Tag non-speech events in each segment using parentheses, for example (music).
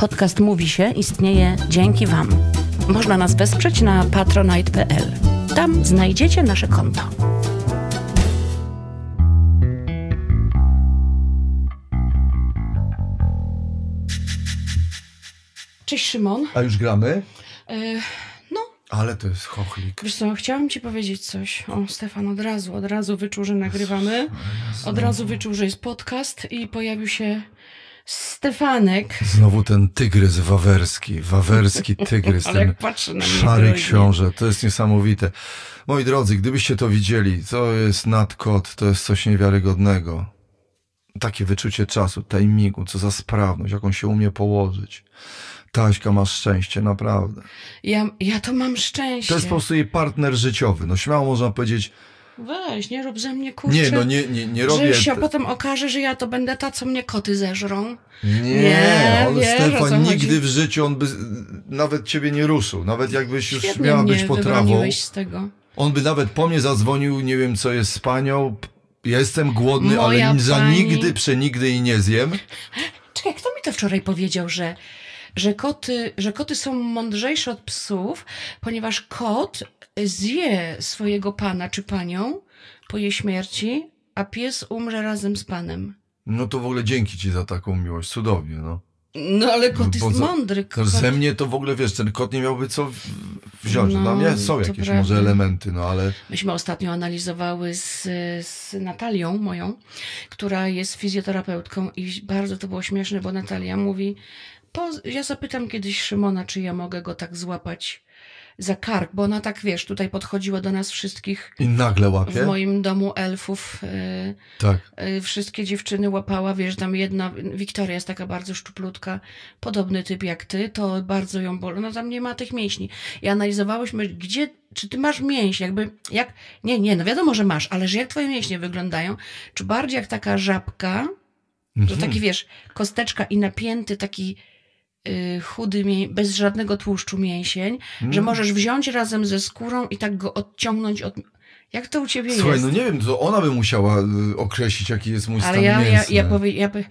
Podcast Mówi się istnieje dzięki Wam. Można nas wesprzeć na patronite.pl. Tam znajdziecie nasze konto. Cześć Szymon. A już gramy? E, no, Ale to jest chochlik. wiesz co, chciałam ci powiedzieć coś. O, Stefan od razu, od razu wyczuł, że nagrywamy. Od razu wyczuł, że jest podcast i pojawił się Stefanek. Znowu ten tygrys wawerski, wawerski (laughs) tygrys, ten szary drogi. książę, to jest niesamowite. Moi drodzy, gdybyście to widzieli, to jest nadkot, to jest coś niewiarygodnego. Takie wyczucie czasu, timingu, co za sprawność, jaką się umie położyć. Taśka ma szczęście, naprawdę. Ja, ja to mam szczęście. To jest po prostu jej partner życiowy. No śmiało można powiedzieć, Weź, nie rób ze mnie kurczę. nie, no nie, nie, nie robię... Że się potem okaże, że ja to będę ta, co mnie koty zeżrą. Nie, Nie, on wiesz, Stefan chodzi. nigdy w życiu on by nawet ciebie nie ruszył. Nawet jakbyś już Świetnie miała być potrawą. z tego. On by nawet po mnie zadzwonił, nie wiem co jest z panią. Jestem głodny, Moja ale za pani- nigdy, przenigdy i nie zjem. Czekaj, kto mi to wczoraj powiedział, że, że, koty, że koty są mądrzejsze od psów, ponieważ kot zje swojego pana czy panią po jej śmierci, a pies umrze razem z panem. No to w ogóle dzięki ci za taką miłość, cudownie, no. No ale kot Bo jest za- mądry. To Kot. ze mnie to w ogóle, wiesz, ten kot nie miałby co wziąć. No, No, Dla mnie są jakieś prawda. może elementy, no ale Myśmy ostatnio analizowały z, z Natalią, moją, która jest fizjoterapeutką i bardzo to było śmieszne, bo Natalia mówi, po, ja zapytam kiedyś Szymona, czy ja mogę go tak złapać za kark, bo ona tak, wiesz, tutaj podchodziła do nas wszystkich i nagle w łapie. moim domu elfów. y, Tak. y, wszystkie dziewczyny łapała, wiesz, tam jedna, Wiktoria jest taka bardzo szczuplutka, podobny typ jak ty, to bardzo ją boli, no tam nie ma tych mięśni. I analizowałyśmy, gdzie, czy ty masz mięśnie, jakby, jak, nie, nie, no wiadomo, że masz, ale że jak twoje mięśnie wyglądają, czy bardziej jak taka żabka, że Mhm. taki, wiesz, kosteczka i napięty taki chudy, mię- bez żadnego tłuszczu mięsień, że Mm. możesz wziąć razem ze skórą i tak go odciągnąć od... Jak to u ciebie Słuchaj, jest? no nie wiem, to ona by musiała y, określić, jaki jest mój Ale stan ja, ja, mięsny. ja, powie, ja (laughs) by,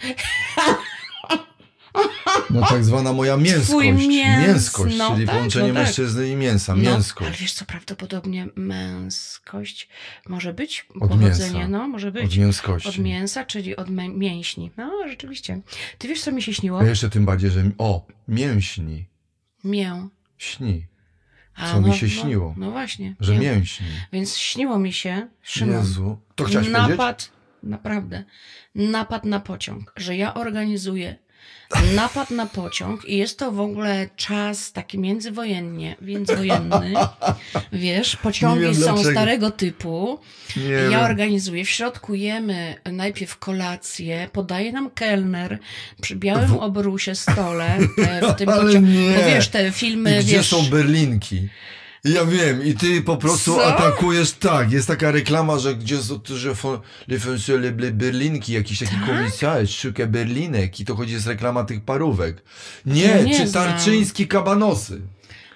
No tak zwana moja mięskość. Mięs, Mięskość, no czyli tak, połączenie no tak. mężczyzny i mięsa. No, ale Mięskość. wiesz co, prawdopodobnie męskość może być Od pochodzenie, mięsa. no może być. Od mięskości. Od mięsa, czyli od mięśni. No, rzeczywiście. Ty wiesz, co mi się śniło? A jeszcze tym bardziej, że o, mięśni, Mię. śni, A, Co mi no, się no, śniło? No właśnie. że mię. mięśni. Więc śniło mi się, Szymon, Jezu. To chciałeś powiedzieć? napad, naprawdę, napad na pociąg, że ja organizuję napad na pociąg i jest to w ogóle czas taki międzywojennie, międzywojenny, wiesz, pociągi wiem są dlaczego. starego typu, Nie ja wiem. organizuję, w środku jemy najpierw kolację, podaje nam kelner przy białym obrusie stole e, w tym (laughs) pociągu, bo wiesz, te filmy, gdzie wiesz... są berlinki? Ja wiem, i ty po prostu Co? atakujesz, tak, jest taka reklama, że gdzie są, że les berlinki, jakiś taki Tak? komisarz szuka berlinek i to chodzi, jest reklama tych parówek. Nie, nie czy znam. tarczyński kabanosy.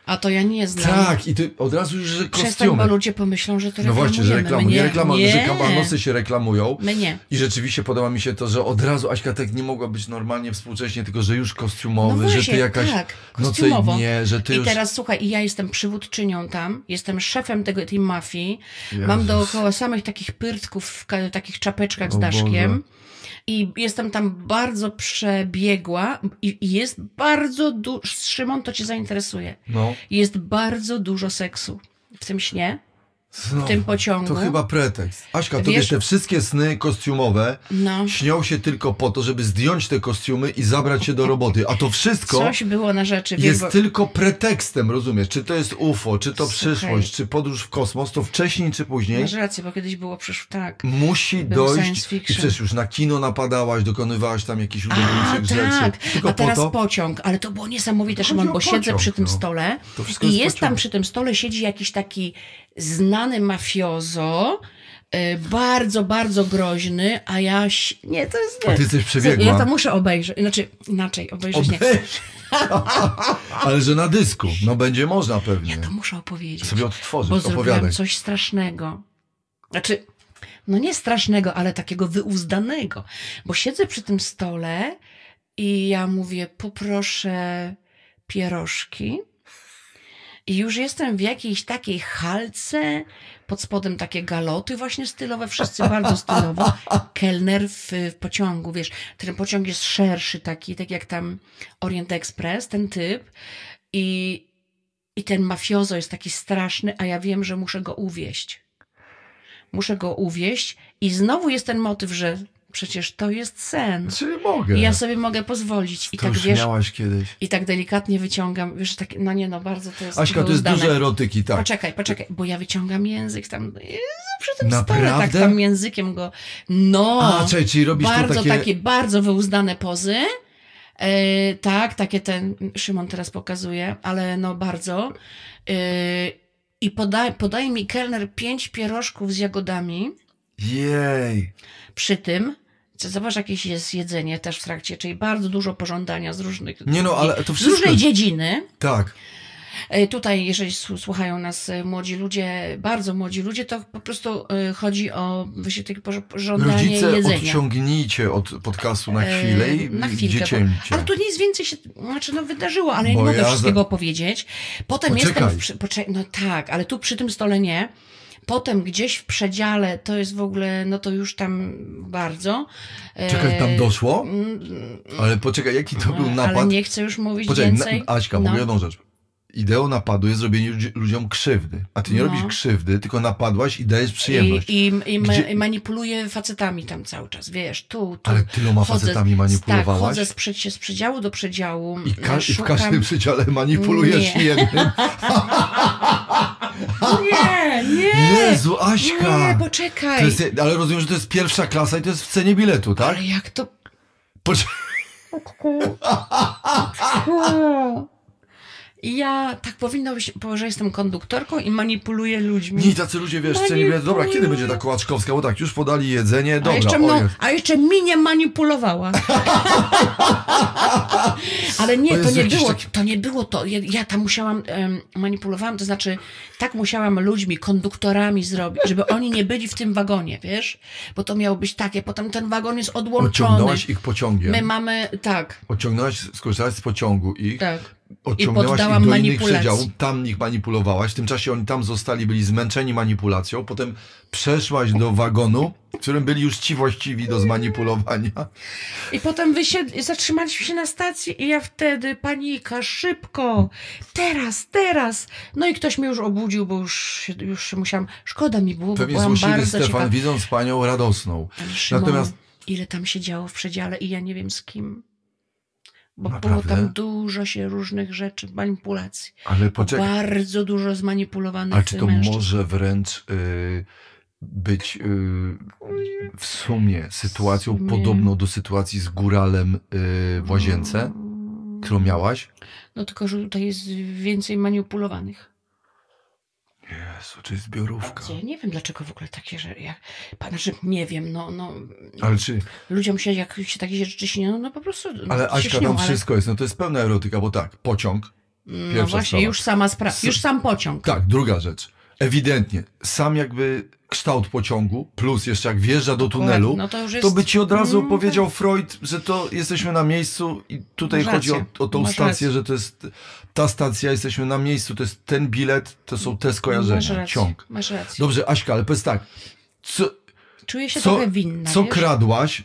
A to ja nie znam. Tak, i ty od razu już, że Przestań, kostiumy. bo ludzie pomyślą, że to No właśnie, że reklamujemy. reklamu, My nie reklama, nie. że kabanosy się reklamują. My nie. I rzeczywiście podoba mi się to, że od razu Aśka tak nie mogła być normalnie współcześnie, tylko że już kostiumowy, No że właśnie, ty jakaś tak, kostiumowo. dnie, że ty I już... teraz słuchaj, i ja jestem przywódczynią tam, jestem szefem tego, tej mafii, Jezus. mam dookoła samych takich pyrtków w takich czapeczkach z O daszkiem. Boże. I jestem tam bardzo przebiegła i i jest bardzo dużo, Szymon, to cię zainteresuje, No. jest bardzo dużo seksu w tym śnie, Znowu. w tym pociągu. To chyba pretekst. Aśka, to Wiesz- te wszystkie sny kostiumowe No, śnią się tylko po to, żeby zdjąć te kostiumy i zabrać się do roboty. A to wszystko coś było na rzeczy. jest bo- tylko pretekstem, rozumiesz? Czy to jest UFO, czy to Słuchaj. przyszłość, czy podróż w kosmos, to wcześniej czy później Masz rację, bo kiedyś było przecież tak. musi dojść. I przecież już na kino napadałaś, dokonywałaś tam jakichś A, udowodniczych rzeczy. tak. Tylko A teraz po to, pociąg, ale to było niesamowite, Chodzi Szymon, bo siedzę pociąg, przy tym no. stole i jest jest tam przy tym stole siedzi jakiś taki znany mafiozo, y, bardzo, bardzo groźny, a ja... Nie, to jest... Nie. ty jesteś przebiegła. Ja to muszę obejrzeć, znaczy inaczej, obejrzeć nie. Obejrz. (laughs) Ale że na dysku, no będzie można pewnie. Ja to muszę opowiedzieć, Sobie odtworzyć, bo opowiadaj. coś strasznego. Znaczy, no nie strasznego, ale takiego wyuzdanego, bo siedzę przy tym stole I ja mówię, poproszę pierożki. I już jestem w jakiejś takiej halce, pod spodem takie galoty właśnie stylowe, wszyscy bardzo stylowo. (laughs) Kelner w, w pociągu, wiesz, ten pociąg jest szerszy taki, tak jak tam Orient Express, ten typ. I, I ten mafiozo jest taki straszny, a ja wiem, że muszę go uwieść. Muszę go uwieść i znowu jest ten motyw, że przecież to jest sen. Czyli mogę. I ja sobie mogę pozwolić. I to tak wiesz, miałaś kiedyś. i tak delikatnie wyciągam, wiesz, tak, no nie no, bardzo to jest Aśka, to jest wyuzdane. dużo erotyki, tak. Poczekaj, poczekaj, bo ja wyciągam język tam, przy tym stole, tak Naprawdę? tam językiem go, no, A, czekaj, czyli robisz bardzo takie... takie... bardzo wyuzdane pozy, e, tak, takie ten, Szymon teraz pokazuje, ale no bardzo, e, i podaj, podaje mi kelner pięć pierożków z jagodami, Jej. przy tym, Zobacz, jakieś jest jedzenie też w trakcie, czyli bardzo dużo pożądania z różnych. Nie no, ale to z wszystko... różnej dziedziny. Tak. E, Tutaj, jeżeli słuchają nas e, młodzi ludzie, bardzo młodzi ludzie, to po prostu e, chodzi o właśnie takie poż- pożądanie Rodzice, jedzenia. odciągnijcie od podcastu na chwilę i na chwilkę, dziecięcie. bo, ale tu nic więcej się znaczy, no, wydarzyło, ale ja nie mogę ja wszystkiego powiedzieć. Potem Poczekaj. jestem. W, no tak, ale tu przy tym stole nie. Potem gdzieś w przedziale to jest w ogóle, no to już tam bardzo. E, Czekaj, tam doszło? mm, Ale poczekaj, jaki to był Ale napad? nie chcę już mówić Poczekaj, więcej. na, Aśka, no. mówię jedną rzecz. Ideą napadu jest zrobienie ludzi- ludziom krzywdy. A ty nie No. robisz krzywdy, tylko napadłaś i dajesz przyjemność. I, i, i, Gdzie- i manipuluję facetami tam cały czas, wiesz, tu, tu. Ale tyloma facetami manipulowałaś? Tak, chodzę z, z przedziału do przedziału. I, ka- w szukam- (laughs) każdym przedziale manipulujesz Nie. jednym. (laughs) Nie, nie! Jezu, Aśka! Nie, poczekaj. Jest, ale rozumiem, że to jest pierwsza klasa i to jest w cenie biletu, tak? Ale jak to... Poczekaj. I ja tak powinno być, bo że jestem konduktorką i manipuluję ludźmi. Nie, tacy ludzie, wiesz, w cenie biletu. Dobra, kiedy będzie ta kołaczkowska? Bo tak, już podali jedzenie, a, dobra, jeszcze o mną, a jeszcze mi nie manipulowała. (laughs) Ale nie, to Jezu, nie było, taki- to nie było to. Ja, ja tam musiałam, em, manipulowałam, to znaczy tak musiałam ludźmi, konduktorami zrobić, żeby oni nie byli w tym wagonie, wiesz? Bo to miało być takie, potem ten wagon jest odłączony. Odciągnęłaś ich pociągiem. My mamy, tak, Odciągnęłaś, skorzystałaś z pociągu ich, tak. Odciągnęłaś ich do innych przedziałów, tam ich manipulowałaś, w tym czasie oni tam zostali, byli zmęczeni manipulacją, potem przeszłaś do wagonu, w którym byli już ci właściwi do zmanipulowania. I potem wysied... zatrzymaliśmy się na stacji i ja wtedy, panika, szybko, teraz, teraz. No i ktoś mnie już obudził, bo już, już się musiałam, szkoda mi było, bo Pewnie byłam złośliwy bardzo Stefan, ciekawa. widząc panią radosną. Szymon, Natomiast ile tam się działo w przedziale i ja nie wiem z kim. Bo Naprawdę? było tam dużo się różnych rzeczy, manipulacji. Ale poczekaj, Bardzo dużo zmanipulowanych ale czy to mężczyzn. może wręcz y, być y, w sumie sytuacją sumie. podobną do sytuacji z góralem y, w łazience, którą miałaś? No tylko, że tutaj jest więcej manipulowanych. Jezu, czy zbiorówka. Ja nie wiem, dlaczego w ogóle takie, że ja, pan, że nie wiem, no, no, Ale czy, ludziom się, jak się takie rzeczy śnią, no, no po prostu ale się Aśka, śnią, tam ale, wszystko jest, no to jest pełna erotyka, bo tak, pociąg, No pierwsza właśnie, sprawa. już sama sprawa, już sam pociąg. Tak, druga rzecz. Ewidentnie, sam jakby kształt pociągu, plus jeszcze jak wjeżdża do tunelu, no to jest... to by ci od razu Mm, powiedział Freud, że to jesteśmy na miejscu i tutaj Masz chodzi o, o tą masz stację, rację. że to jest ta stacja, jesteśmy na miejscu, to jest ten bilet, to są te Masz skojarzenia, rację, ciąg. masz rację. Dobrze, Aśka, ale powiedz tak, co, Czuję się co, trochę winna, co wiesz? kradłaś?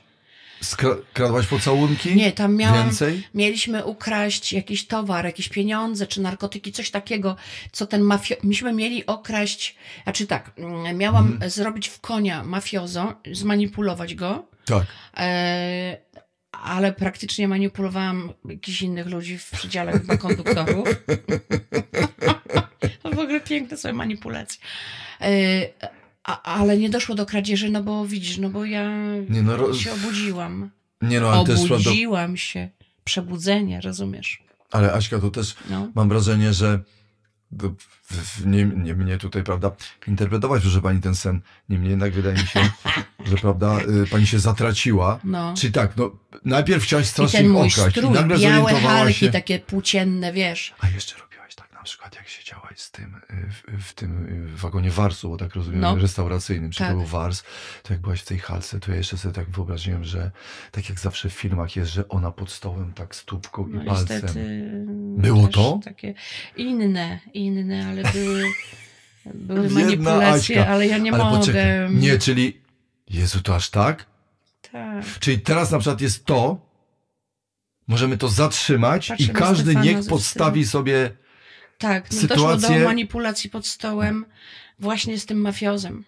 Skra kradłaś pocałunki? Nie, tam miałam, Więcej? mieliśmy ukraść jakiś towar, jakieś pieniądze, czy narkotyki, coś takiego, co ten mafio... Myśmy mieli okraść, znaczy tak, mm, miałam Mhm. zrobić w konia mafiozo, zmanipulować go, Tak. e, ale praktycznie manipulowałam jakichś innych ludzi w przedziale chyba konduktorów. (laughs) to w ogóle piękne są manipulacje. E, a, ale nie doszło do kradzieży, no bo widzisz, no bo ja Nie no, się obudziłam. Nie no, ale Obudziłam się. Przebudzenie, rozumiesz? ale Aśka, to też No. mam wrażenie, że nie, nie mnie tutaj, prawda, interpretować, proszę pani, ten sen. Niemniej jednak wydaje mi się, że, prawda, y, pani się zatraciła. no. Czyli tak, no, najpierw chciałaś I strasznie ten mój okraść. I strój, nagle białe zorientowałaś halki, się... takie płócienne, wiesz. A jeszcze przykład jak siedziałaś z tym, y, w, w tym y, wagonie Warsu, bo tak rozumiem, No. restauracyjnym, czy Tak. to był Wars, to jak byłaś w tej halce, to ja jeszcze sobie tak wyobraziłem, że tak jak zawsze w filmach jest, że ona pod stołem tak stópką No i palcem. niestety. Było to? Takie inne, inne, ale były, (laughs) były manipulacje, Aśka. ale ja nie Ale mogę. poczekaj, nie, czyli, Jezu, to aż tak? Tak. Czyli teraz na przykład jest to, możemy to zatrzymać Patrzę i każdy niech podstawi sobie, Tak, no Sytuacje- doszło do manipulacji pod stołem właśnie z tym mafiozem.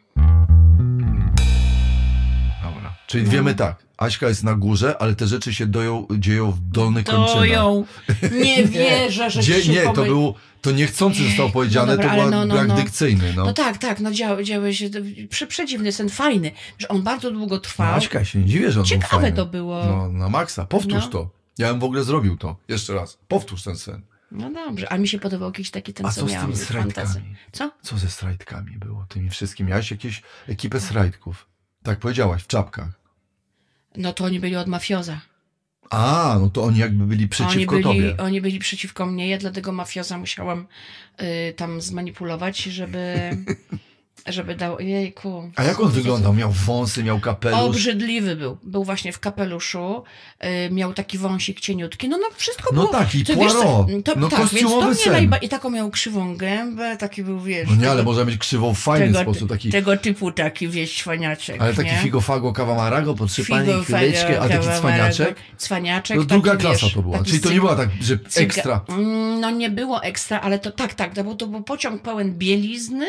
dobra, czyli No. wiemy tak, Aśka jest na górze, ale te rzeczy się doją, dzieją w dolnych kończynach. Doją. (laughs) Nie wierzę, że Gdzie, ci się nie, to było, to niechcący zostało powiedziane, dobra, to był no, no, brak no. dykcyjny, no. No tak, tak, no działy, działy się, prze, przedziwny sen, fajny, że on bardzo długo No, trwał. Aśka, się nie dziwię, że on był Ciekawe fajny. to było. No, na maksa, powtórz No. to. Ja bym w ogóle zrobił to. Jeszcze raz, powtórz ten sen. No dobrze, a mi się podobał jakiś taki ten, A co co z miałam tymi fantazję. strajdkami? Co? Co ze strajdkami było, tymi wszystkimi? Miałeś jakieś ekipę strajdków. Tak powiedziałaś, w czapkach. No to oni byli od mafioza. A, no to oni jakby byli Oni przeciwko byli, tobie. oni byli przeciwko mnie, ja dlatego mafioza musiałam y, tam zmanipulować, żeby, (laughs) żeby dał, jejku. A jak on wyglądał? Miał wąsy, miał kapelusz? Obrzydliwy był. Był właśnie w kapeluszu, y, miał taki wąsik cieniutki. No, no wszystko No było. tak, i to wiesz co, to, No tak, więc to mnie najba... I taką miał krzywą gębę, taki był, wiesz. No nie, ale może mieć krzywą w fajny tego, sposób, taki... tego typu taki, wieś, cwaniaczek, Ale taki nie? figo fago kawamarago, potrzypanie Figo, chwileczkę, a taki cwaniaczek? Cwaniaczek. No druga taki, klasa wiesz, to była. taki Czyli to nie była tak, że cyga- ekstra. Mm, No nie było ekstra, ale to tak, tak, to był, to był pociąg pełen bielizny,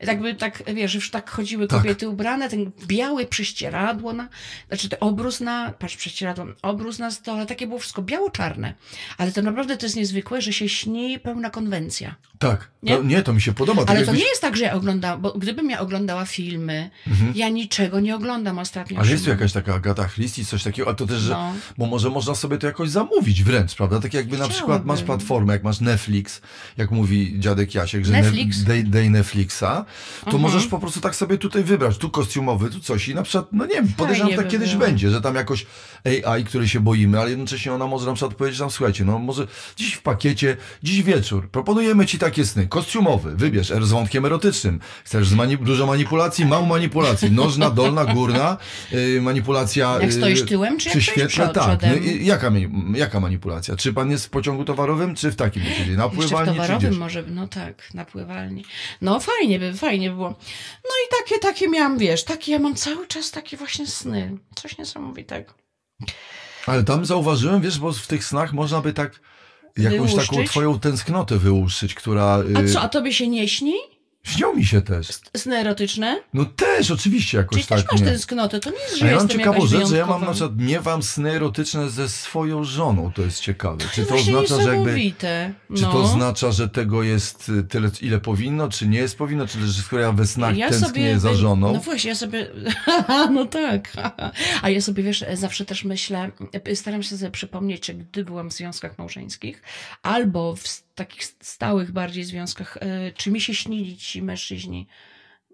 jakby tak, wiesz, już tak chodziły Tak. kobiety ubrane, ten biały prześcieradło na, znaczy ten obrus na, patrz, prześcieradło, obrus na stole, takie było wszystko biało-czarne, ale to naprawdę to jest niezwykłe, że się śni pełna konwencja. Tak. Nie? To, nie, to mi się podoba. Tak Ale to nie jest tak, że ja oglądałam, bo gdybym ja oglądała filmy, ja niczego nie oglądam ostatnio. Mhm. Ale jest tu jakaś taka Agata Christie, coś takiego, a to też, że, No. bo może można sobie to jakoś zamówić wręcz, prawda? Tak jakby na przykład masz platformę, jak masz Netflix, jak mówi dziadek Jasiek, że Netflix? Ne, dej, dej Netflixa, to Mhm. możesz po prostu tak sobie tutaj wybrać, tu kostiumowy, tu coś i na przykład, no nie wiem, podejrzewam, że tak by kiedyś było. będzie, że tam jakoś AI, której się boimy, ale jednocześnie ona może na przykład powiedzieć nam, słuchajcie, no może dziś w pakiecie, dziś wieczór, proponujemy ci takie sny, kostiumowy, wybierz, er z wątkiem erotycznym, chcesz z mani- dużo manipulacji, mało manipulacji, nożna, dolna, górna, yy, manipulacja... Jak stoisz tyłem, czy czy przod- tak. No, jaka, jaka manipulacja? Czy pan jest w pociągu towarowym, czy w takim siedzi? Na Jeszcze w pływalni, czy towarowym gdzieś? może, no tak, na pływalni. No fajnie by, fajnie było. No i takie, takie miałam, wiesz, takie, ja mam cały czas takie właśnie sny. Coś niesamowitego. Ale tam zauważyłem, wiesz, bo w tych snach można by tak jakąś taką Wyłuszczyć? twoją tęsknotę wyłuszczyć, która... A y, co, a tobie się nie śni? Śnią mi się też. Sny erotyczne? No też, oczywiście jakoś Czyli tak. też masz tęsknotę, to nie jest, że ja mam jestem ciekawą jakaś rzecz, że ja mam na przykład miewam sny erotyczne ze swoją żoną, to jest ciekawe. Czy to oznacza, że jakby... niesamowite. Czy no. to oznacza, że tego jest y, tyle, ile powinno, czy nie jest powinno, czy że skoro ja we snach Ja tęsknię sobie, za żoną? No właśnie, ja sobie. (laughs) no tak. (laughs) A ja sobie wiesz, zawsze też myślę, staram się sobie przypomnieć, czy gdy byłam w związkach małżeńskich, albo w takich stałych bardziej związkach, e, czy mi się śnili ci mężczyźni.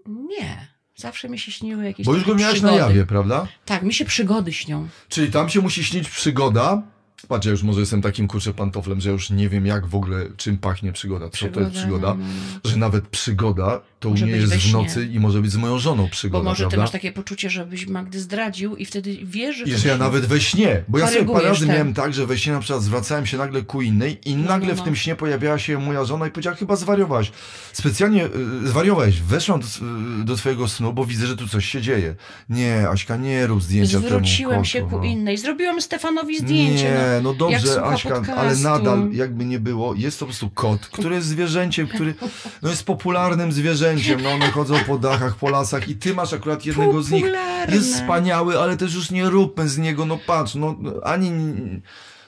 Nie. Zawsze mi się śniły jakieś Bo już go miałeś przygody. na jawie, prawda? Tak, mi się przygody śnią. Czyli tam się musi śnić przygoda. Patrz, ja już może jestem takim kurczę pantoflem, że już nie wiem jak w ogóle, czym pachnie przygoda, co to jest przygoda. no, Że nawet przygoda to u Może mnie być jest w nocy i może być z moją żoną Bo przygoda, może ty prawda? masz takie poczucie, żebyś Magdy zdradził i wtedy wiesz, że I to że ja nawet we śnie, bo ja sobie parę razy ten. miałem tak, że we śnie na przykład zwracałem się nagle ku innej i No, nagle no, w no. tym śnie pojawiała się moja żona i powiedziała, chyba zwariowałaś. Specjalnie y, zwariowałeś, weszłam do, y, do twojego snu, bo widzę, że tu coś się dzieje. Nie, Aśka, nie rób zdjęcia Zwróciłem temu się kotu, ku no. innej. Zrobiłam Stefanowi zdjęcie. Nie, no jak dobrze, Aśka, ale podcastu. nadal, jakby nie było, jest to po prostu kot, który jest zwierzęciem, który no jest popularnym zwierzęciem. No one chodzą po dachach, po lasach i ty masz akurat jednego z nich. Popularne. Jest wspaniały, ale też już nie róbmy z niego, no patrz, no ani...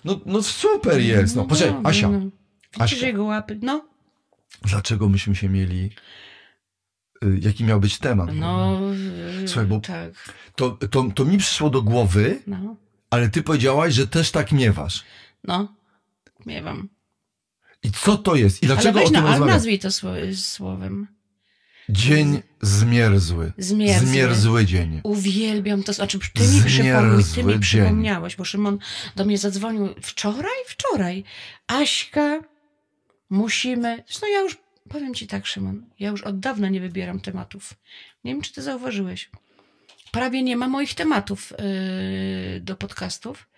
No, no super jest, no. Poczekaj, dobra, Asia, no. Widzisz Aśka. jego łapy? No, dlaczego myśmy się mieli... y, Jaki miał być temat? no. Słuchaj, bo- Tak, To, to, to mi przyszło do głowy, no. ale ty powiedziałaś, że też tak miewasz. No, miewam. I co to jest? I Ale dlaczego weź o tym na, ale rozmawiamy? nazwij to sło- słowem. Dzień zmierzły. Zmierzły. Zmierzły dzień. Uwielbiam to. Znaczy, ty mi, przypomnij, ty mi przypomniałeś, bo Szymon do mnie zadzwonił wczoraj, wczoraj. Aśka, Musimy. Zresztą ja już powiem ci tak, Szymon. Ja już od dawna nie wybieram tematów. Nie wiem, czy ty zauważyłeś. Prawie nie ma moich tematów yy, do podcastów.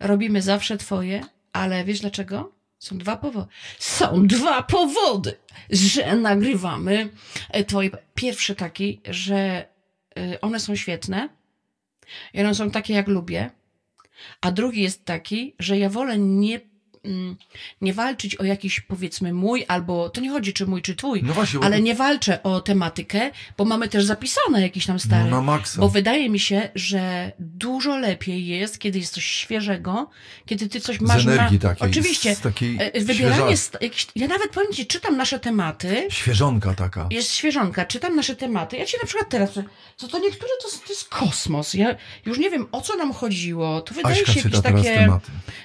Robimy zawsze twoje, ale wiesz dlaczego? Są dwa powody. Są dwa powody, że nagrywamy e, twoje. Pierwszy taki, że y, one są świetne i one są takie, jak lubię. A drugi jest taki, że ja wolę nie, nie walczyć o jakiś, powiedzmy, mój, albo to nie chodzi, czy mój, czy twój, No właśnie, bo- ale nie walczę o tematykę, bo mamy też zapisane jakieś tam stare. No. Bo wydaje mi się, że dużo lepiej jest, kiedy jest coś świeżego, kiedy ty coś masz z energii na... takiej. Oczywiście. Z takiej E, Wybieranie. świeża- St- jakiś... Ja nawet powiem ci, czytam nasze tematy. Świeżonka taka. Jest świeżonka, czytam nasze tematy. Ja ci na przykład teraz. Co to niektóre to, to jest kosmos. Ja już nie wiem o co nam chodziło. To wydaje Aśka się jakieś takie.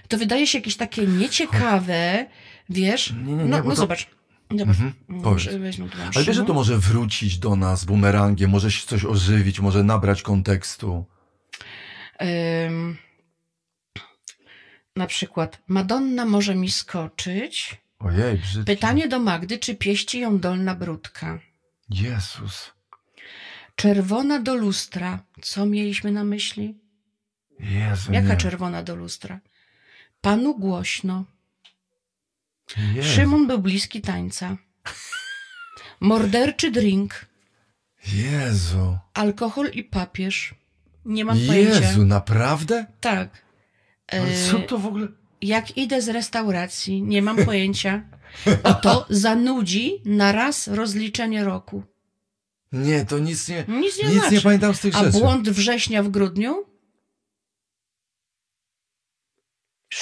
To wydaje się jakieś takie nieciekawe. Wiesz? Nie, nie, nie, no, no to- zobacz. Zobacz. Mhm, weźmy tu mam Ale wiesz, że to może wrócić do nas bumerangiem, może się coś ożywić, może nabrać kontekstu. Ym, na przykład Madonna może mi skoczyć. Ojej, brzydki. Pytanie do Magdy, czy pieści ją dolna brudka? Jezus. Czerwona do lustra. Co mieliśmy na myśli? Jezu, Jaka nie. czerwona do lustra? Panu głośno. Jezu. Szymon był bliski tańca. Morderczy drink. Jezu. Alkohol i papież. Nie mam pojęcia. Jezu, naprawdę? Tak. Ale E, co to w ogóle? Jak idę z restauracji, nie mam pojęcia. Oto zanudzi na raz rozliczenie roku. Nie, to nic nie, Nic nie nic znaczy. nie pamiętam z tych A rzeczy. błąd września w grudniu?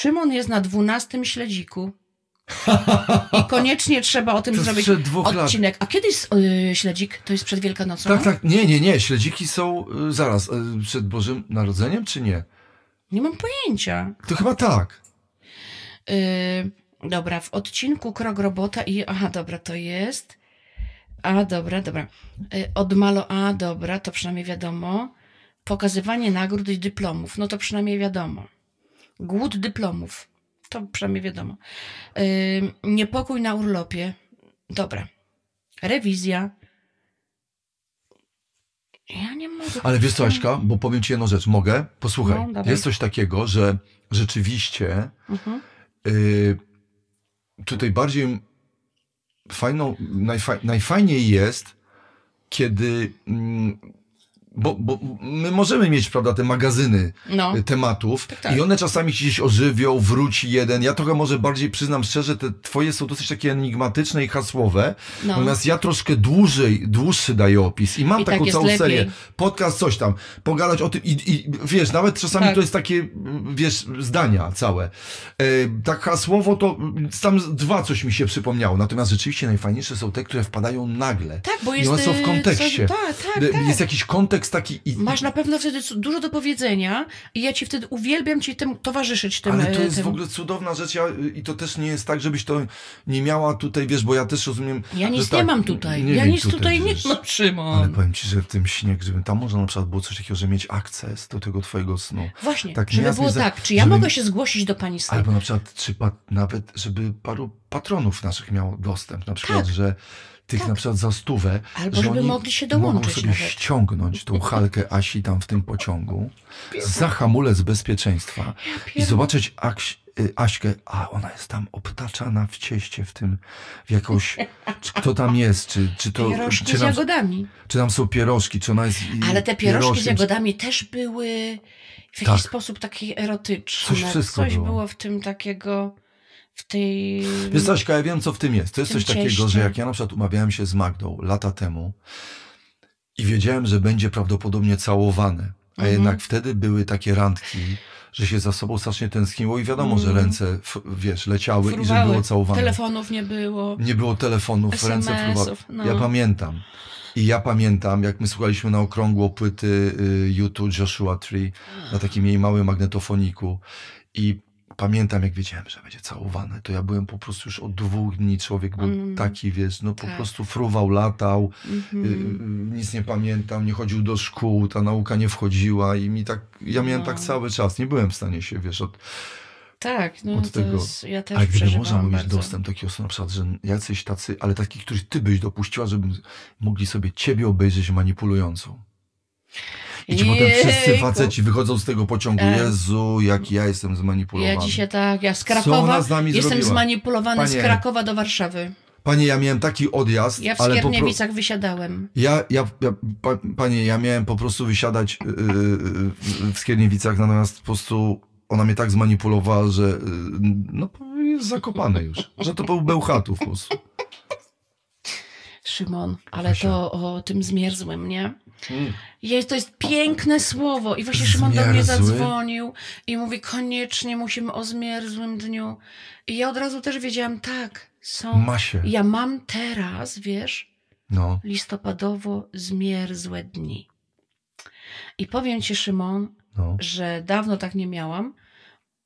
Szymon jest na dwunastym śledziku. I (laughs) koniecznie trzeba o tym To zrobić dwóch lat. odcinek. A kiedy jest y, śledzik? To jest przed Wielkanocą? Tak, tak, nie, nie, nie, śledziki są y, zaraz, y, przed Bożym Narodzeniem, czy nie? Nie mam pojęcia. To chyba tak. Y, dobra, w odcinku Krok Robota i... Aha, dobra, to jest... A, dobra, dobra. Y, odmalo... A, dobra, to przynajmniej wiadomo. Pokazywanie nagród i dyplomów. No to przynajmniej wiadomo. Głód dyplomów. To przynajmniej wiadomo. Y, niepokój na urlopie. Dobra. Rewizja. Ja nie mogę. Ale wiesz co, Aśka, bo powiem ci jedną rzecz, mogę? Posłuchaj, No, jest coś takiego, że rzeczywiście Mhm. y, tutaj bardziej fajną, najfa, najfajniej jest, kiedy mm, bo, bo my możemy mieć, prawda, te magazyny No. y, tematów Tak, tak. i one czasami gdzieś ożywią, wróci jeden. Ja trochę może bardziej przyznam szczerze, te twoje są dosyć takie enigmatyczne i hasłowe, No. natomiast ja troszkę dłużej, dłuższy daję opis i mam I tak taką jest całą lepiej. serię. Podcast, coś tam, pogadać o tym i, i wiesz, nawet czasami Tak. to jest takie, wiesz, zdania całe. E, tak hasłowo to tam dwa coś mi się przypomniało, natomiast rzeczywiście najfajniejsze są te, które wpadają nagle. Tak, bo I jest... one są w y, kontekście. Tak, tak, E, tak. Jest jakiś kontekst taki Masz na pewno wtedy dużo do powiedzenia i ja ci wtedy uwielbiam ci tym towarzyszyć tym. Ale to e, jest tym. w ogóle cudowna rzecz ja, i to też nie jest tak, żebyś to nie miała tutaj, wiesz, bo ja też rozumiem... Ja nic tak, nie mam tutaj. nie ja nic tutaj nie wiesz. mam, Szymon. Ale powiem ci, że w tym śnie, gdyby tam można na przykład było coś takiego, że mieć akces do tego twojego snu. Właśnie, tak żeby było jest, tak. Czy ja żeby- mogę się zgłosić do pani Staj? Albo na przykład, czy pa, nawet, żeby paru patronów naszych miało dostęp. Na przykład, Tak. że tych Tak. na przykład za stówę, Albo że żeby oni mogli się mogą dołączyć sobie nawet. ściągnąć tą halkę Asi tam w tym pociągu za hamulec bezpieczeństwa i zobaczyć Aś, y, Aśkę, a ona jest tam obtaczana w cieście, w tym, w jakąś, czy kto tam jest, czy, czy to, Pierożki czy, z tam, jagodami. czy tam są pierożki, czy ona jest Ale te pierożki z pierożkiem, czy- jagodami też były w jakiś Tak. sposób taki erotyczne. Coś wszystko Coś było. było w tym takiego, w tej... Wiesz coś, ja wiem co w tym jest. To jest coś takiego, cieście. że jak ja na przykład umawiałem się z Magdą lata temu i wiedziałem, że będzie prawdopodobnie całowane, a Mhm. jednak wtedy były takie randki, że się za sobą strasznie tęskniło i wiadomo, że Mhm. ręce, wiesz, leciały i że fruwały. było całowane. Telefonów nie było. Nie było telefonów, ręce fruwały. No. Ja pamiętam. I ja pamiętam, jak my słuchaliśmy na okrągło płyty y, YouTube Joshua Tree na takim jej małym magnetofoniku i pamiętam, jak wiedziałem, że będzie całowane, to ja byłem po prostu już od dwóch dni, człowiek był Mm. taki, wiesz, no po Tak. prostu fruwał, latał, Mhm. y, y, nic nie pamiętam, nie chodził do szkół, ta nauka nie wchodziła i mi tak, ja miałem No. tak cały czas, nie byłem w stanie się, wiesz, od, Tak, no od tego. jest, ja też Ale gdyby można mieć dostęp do takiego na przykład, że jacyś tacy, ale takich, których ty byś dopuściła, żeby mogli sobie ciebie obejrzeć manipulującą. I ci potem wszyscy faceci wychodzą z tego pociągu. E. Jezu, jak ja jestem zmanipulowany. Ja dzisiaj tak, ja z Krakowa z jestem zrobiła? zmanipulowany z Panie, Krakowa do Warszawy. Panie, ja miałem taki odjazd, Ja w po pro... Skierniewicach wysiadałem. ja, ja, ja, pa, Panie, ja miałem po prostu wysiadać yy, yy, w Skierniewicach, natomiast po prostu ona mnie tak zmanipulowała, że yy, no jest zakopane już. Że to był bełchatów po prostu. Szymon, ale to o tym zmierzłym, nie? Mm. Jest, to jest piękne słowo. I właśnie Szymon do mnie Zmierzły? zadzwonił i mówi, koniecznie musimy o zmierzłym dniu. I ja od razu też wiedziałam, tak, są. Ma się. Ja mam teraz, wiesz, No. listopadowo zmierzłe dni. I powiem ci, Szymon, No. że dawno tak nie miałam.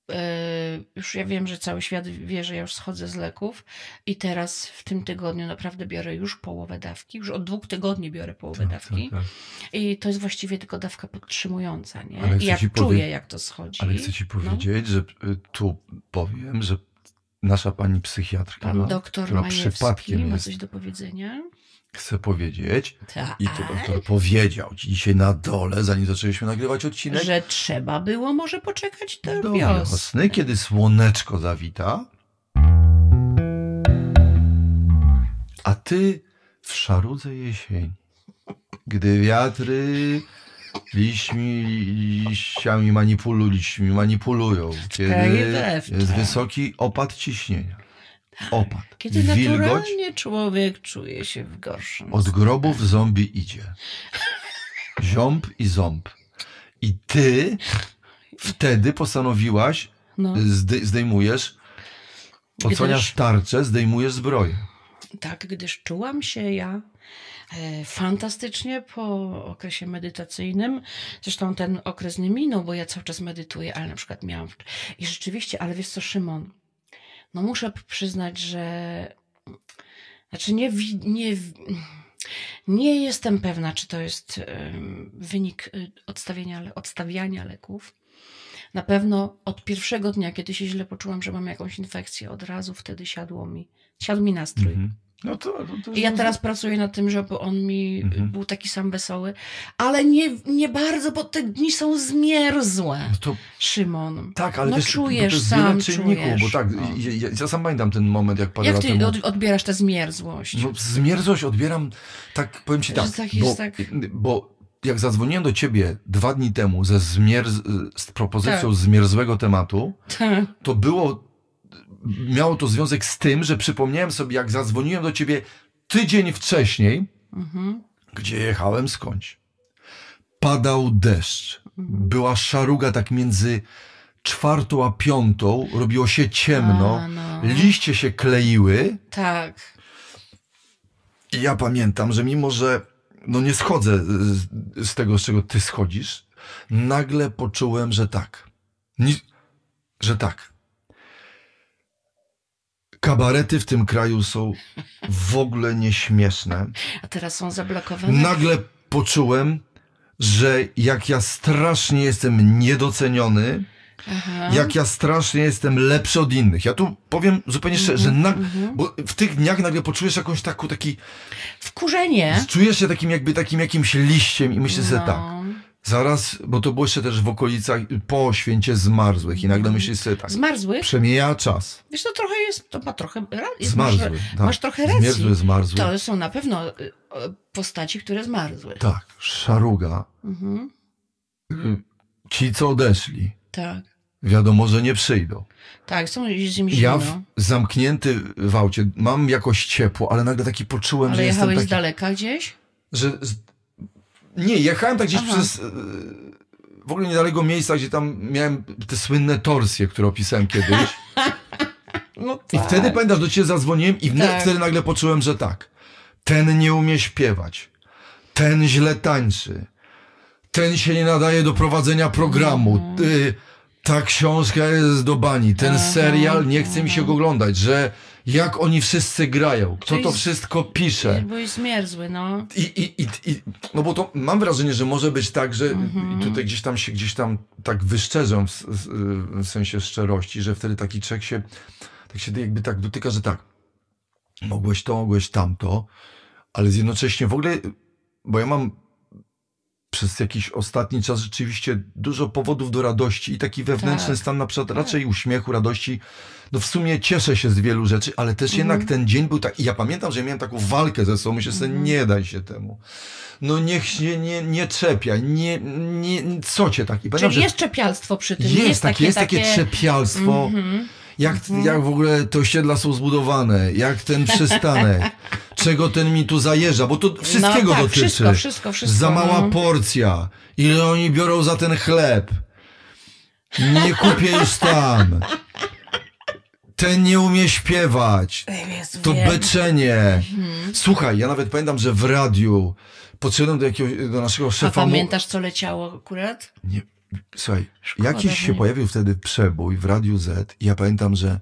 Yy, Już ja wiem, że cały świat wie, że ja już schodzę z leków i teraz w tym tygodniu naprawdę biorę już połowę dawki. Już od dwóch tygodni biorę połowę Tak, dawki. tak, tak. I to jest właściwie tylko dawka podtrzymująca, nie? Ale I ja czuję, powie- jak to schodzi. Ale chcę ci No. powiedzieć, że y, tu powiem, że nasza pani psychiatrka, Pan doktor która Majewski przypadkiem ma jest, coś do powiedzenia? Chcę powiedzieć, Tak. i to doktor powiedział ci dzisiaj na dole, zanim zaczęliśmy nagrywać odcinek, Że trzeba było może poczekać do, do wiosny. wiosny, kiedy słoneczko zawita, a ty w szarudze jesieni, gdy wiatry liśćmi, liściami manipulują, liśćmi manipulują, kiedy jest tak. wysoki opad ciśnienia, opad, Kiedy wilgoć, naturalnie człowiek czuje się w gorszym od grobów zombie idzie. Ziąb i ząb. I ty wtedy postanowiłaś, No, zdy, zdejmujesz, odsłaniasz Gdyż- tarczę, zdejmujesz zbroję. tak, gdyż czułam się ja e, fantastycznie po okresie medytacyjnym. Zresztą ten okres nie minął, bo ja cały czas medytuję, ale na przykład miałam. I rzeczywiście, ale wiesz co, Szymon, no muszę przyznać, że. Znaczy, nie, nie, nie jestem pewna, czy to jest wynik y, odstawienia, odstawiania leków. Na pewno od pierwszego dnia, kiedy się źle poczułam, że mam jakąś infekcję, od razu wtedy siadło mi, siadł mi nastrój. Mhm. No to, to, to I ja teraz pracuję nad tym, żeby on mi Mhm. był taki sam wesoły, ale nie, nie bardzo, bo te dni są zmierzłe. No to Szymon. tak, ale no wiesz, czujesz to jest sam, wiele czynników, czujesz. bo tak, No. ja, ja, sam pamiętam ten moment, jak parę Jak ty temu... odbierasz tę zmierzłość? No, zmierzłość odbieram, tak powiem ci tak, tak bo, tak- bo jak zadzwoniłem do ciebie dwa dni temu ze zmierz, z propozycją Tak. zmierzłego tematu, Tak. to było, miało to związek z tym, że przypomniałem sobie, jak zadzwoniłem do ciebie tydzień wcześniej, Mhm. gdzie jechałem skądś. Padał deszcz. Była szaruga tak między czwartą a piątą, robiło się ciemno, A, no. liście się kleiły Tak. i ja pamiętam, że mimo, że no nie schodzę z, z tego, z czego ty schodzisz, nagle poczułem, że tak. Ni- że tak. Kabarety w tym kraju są w ogóle nieśmieszne. A teraz są zablokowane. Nagle poczułem, że jak ja strasznie jestem niedoceniony, Aha. jak ja strasznie jestem lepszy od innych. Ja tu powiem zupełnie szczerze, że na, bo w tych dniach nagle poczujesz jakąś taką, taki, Wkurzenie. czujesz się takim jakby takim jakimś liściem i myślisz sobie No. tak, zaraz, bo to było jeszcze też w okolicach po święcie zmarzłych i nagle myślisz sobie tak, Zmarzły? przemija czas. Wiesz, to trochę jest, to ma trochę racji. Zmarzły. Masz, tak. masz trochę racji. Zmierzły, zmarzły. To są na pewno y, postaci, które zmarzły. Tak, szaruga. Mhm. Y, Ci, co odeszli, Tak. wiadomo, że nie przyjdą. Tak, są z nimi Ja w, zamknięty w aucie, mam jakoś ciepło, ale nagle taki poczułem, Ale że jestem jechałeś taki, z daleka gdzieś? że nie, jechałem tak gdzieś Aha. przez e, w ogóle niedaleko miejsca, gdzie tam miałem te słynne torsje, które opisałem kiedyś. (laughs) No I wtedy pamiętasz, do ciebie zadzwoniłem i Tak. wtedy nagle poczułem, że tak. Ten nie umie śpiewać. Ten źle tańczy. Ten się nie nadaje do prowadzenia programu. Ty, ta książka jest do bani. Ten Mhm. Serial nie chce mi się go oglądać, że Jak oni wszyscy grają? Kto To to wszystko pisze? Jest zmierzły, no. I, i, i, i, no bo to mam wrażenie, że może być tak, że Mhm. tutaj gdzieś tam się gdzieś tam tak wyszczerzę w, w sensie szczerości, że wtedy taki czek się tak się jakby tak dotyka, że tak, mogłeś to, mogłeś tamto, ale jednocześnie w ogóle, bo ja mam przez jakiś ostatni czas rzeczywiście dużo powodów do radości i taki wewnętrzny Tak. stan na przykład raczej uśmiechu, radości. No w sumie cieszę się z wielu rzeczy, ale też Mhm. jednak ten dzień był tak. I ja pamiętam, że miałem taką walkę ze sobą, myślę sobie, Mhm. nie daj się temu. No niech się nie, nie czepiaj, nie, nie, co cię tak. I pamiętam, Czyli że jest czepialstwo przy tym. jest, jest takie, takie, jest takie trzepialstwo. Mhm. Jak, jak w ogóle te osiedla są zbudowane, jak ten przystanek, (laughs) czego ten mi tu zajeżdża, bo to wszystkiego no, tak, dotyczy. Wszystko, wszystko, wszystko. Za mała no. porcja. Ile oni biorą za ten chleb? Nie kupię już tam. Ten nie umie śpiewać. Jezu, To wiem. beczenie. Słuchaj, ja nawet pamiętam, że w radiu podszedłem do jakiegoś, do naszego A szefa. mu- pamiętasz, co leciało akurat? Nie, słuchaj, Szkoda, jakiś się pojawił wtedy przebój w Radiu Z i ja pamiętam, że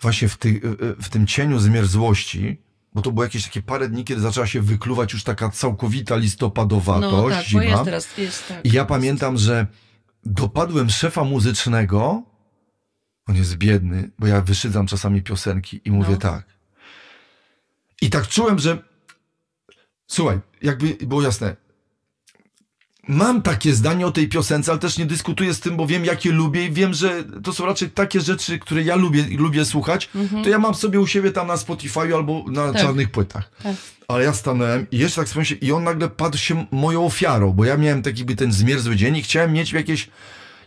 właśnie w, ty, w tym cieniu zmierzłości, bo to było jakieś takie parę dni, kiedy zaczęła się wykluwać już taka całkowita listopadowatość, No tak, zima. bo jest teraz, jest tak. I ja pamiętam, że dopadłem szefa muzycznego, on jest biedny, bo ja wyszydzam czasami piosenki i mówię No. tak. I tak czułem, że słuchaj, jakby było jasne, mam takie zdanie o tej piosence, ale też nie dyskutuję z tym, bo wiem, jakie lubię i wiem, że to są raczej takie rzeczy, które ja lubię, lubię słuchać, to ja mam sobie u siebie tam na Spotify albo na Mhm. Tak. czarnych płytach. Tak. Ale ja stanąłem i jeszcze tak myślę, i on nagle padł się moją ofiarą, bo ja miałem taki by ten zmierzły dzień i chciałem mieć jakieś,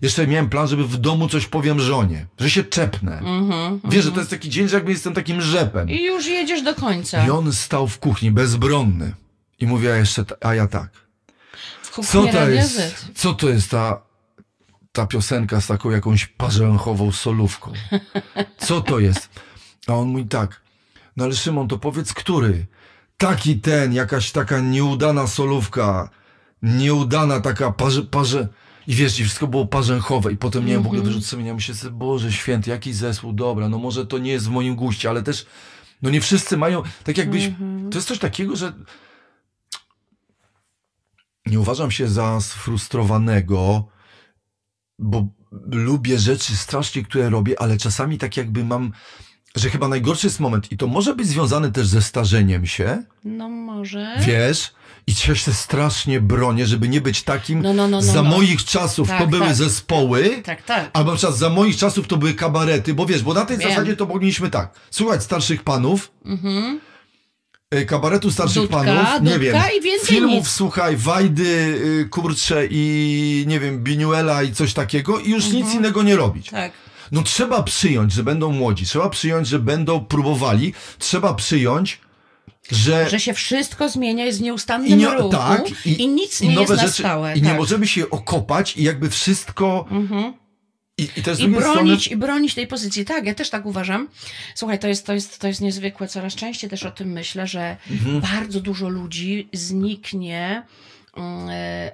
jeszcze miałem plan, żeby w domu coś powiem żonie, że się czepnę. Mhm. Wiesz, że to jest taki dzień, że jakby jestem takim rzepem. I już jedziesz do końca. I on stał w kuchni, bezbronny. I mówię, a jeszcze, a ja tak. Co to jest, co to jest ta, ta piosenka z taką jakąś parzęchową solówką? Co to jest? A on mówi tak, no ale Szymon, to powiedz, który? Taki ten, jakaś taka nieudana solówka, nieudana taka parze, parze... I wiesz, i wszystko było parzęchowe. I potem miałem w ogóle wyrzut sumienia, myślę sobie, Boże święty, jaki zespół, dobra, no może to nie jest w moim guście, ale też, no nie wszyscy mają, tak jakbyś, to jest coś takiego, że nie uważam się za sfrustrowanego, bo lubię rzeczy strasznie, które robię, ale czasami tak jakby mam, że chyba najgorszy jest moment i to może być związane też ze starzeniem się, No może. wiesz, i ja się strasznie bronię, żeby nie być takim, No, no, no, no, za no. moich czasów to Tak, były tak. zespoły, Tak, tak. albo przykład za moich czasów to były kabarety, bo wiesz, bo na tej Wiem. zasadzie to mogliśmy tak, słuchać starszych panów, Mhm. Y, kabaretu starszych Dudka, panów, nie Dudka wiem, i więcej filmów, nic. słuchaj, Wajdy, y, Kurcze i nie wiem, Biniuela i coś takiego i już nic innego nie robić. Tak. No trzeba przyjąć, że będą młodzi, trzeba przyjąć, że będą próbowali, trzeba przyjąć, że... Że się wszystko zmienia, jest w nieustannym I, nie, ruchu tak, i, nic i nie nowe jest na rzeczy, stałe. I nie tak. możemy się okopać i jakby wszystko... Mhm. I, i I bronić, strony... I bronić tej pozycji. Tak, ja też tak uważam. Słuchaj, to jest, to, jest, to jest niezwykłe. Coraz częściej też o tym myślę, że Mhm. bardzo dużo ludzi zniknie. E,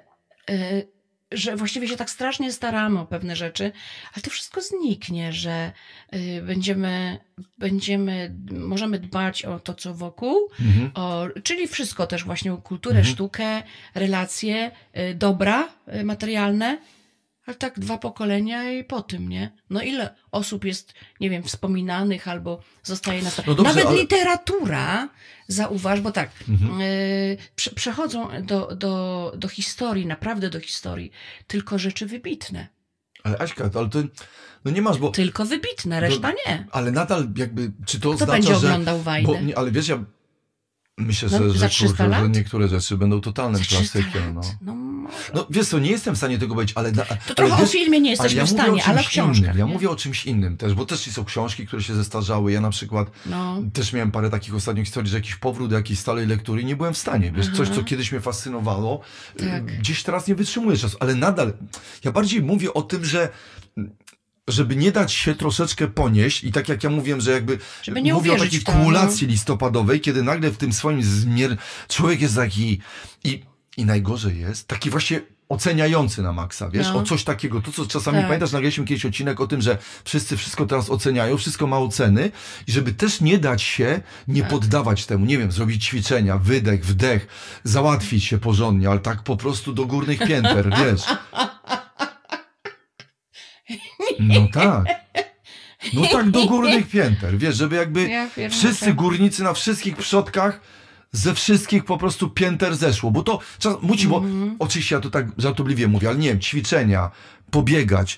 e, że właściwie się tak strasznie staramy o pewne rzeczy, ale to wszystko zniknie, że y, będziemy, będziemy, możemy dbać o to, co wokół, Mhm. o, czyli wszystko też właśnie o kulturę, Mhm. sztukę, relacje, y, dobra y, materialne, ale tak dwa pokolenia i po tym, nie? No ile osób jest, nie wiem, wspominanych albo zostaje na No dobrze, Nawet ale- literatura, zauważ, bo tak, Mhm. y, prze, przechodzą do, do, do historii, naprawdę do historii, tylko rzeczy wybitne. Ale Aśka, ale to... No nie masz, bo... Tylko wybitne, reszta nie. Ale nadal jakby, czy to Kto oznacza, będzie że... oglądał Wajdę? Bo, nie, ale wiesz, ja myślę, No, że, że, 300 kurczę, że niektóre rzeczy będą totalnym Za 300 klasykiem. No. No, no wiesz co, nie jestem w stanie tego powiedzieć, ale... to trochę o filmie nie jesteśmy ale w ja mówię stanie, ale o książkach. Innym. Ja nie? mówię o czymś innym też, bo też są książki, które się zestarzały. Ja na przykład No. też miałem parę takich ostatnich historii, że jakiś powrót do jakiejś stałej lektury nie byłem w stanie. Wiesz, coś, co Aha. kiedyś mnie fascynowało, y, Tak. gdzieś teraz nie wytrzymuję czasu, ale nadal, ja bardziej mówię o tym, że żeby nie dać się troszeczkę ponieść i tak jak ja mówiłem, że jakby Żeby nie mówię o takiej kumulacji listopadowej, kiedy nagle w tym swoim zmier... człowiek jest taki i, i najgorzej jest, taki właśnie oceniający na maksa, wiesz, No. o coś takiego, to co czasami, Tak. pamiętasz, nagraliśmy kiedyś odcinek o tym, że wszyscy wszystko teraz oceniają, wszystko ma oceny i żeby też nie dać się, nie Tak. poddawać temu, nie wiem, zrobić ćwiczenia, wydech, wdech, załatwić się porządnie, ale tak po prostu do górnych pięter, wiesz. (laughs) No (laughs) tak. No tak do górnych pięter, wiesz, żeby jakby Ja wszyscy górnicy na wszystkich przodkach ze wszystkich po prostu pięter zeszło, bo to czas, musi, bo Mhm. oczywiście ja to tak żartobliwie mówię, ale nie wiem, ćwiczenia, pobiegać.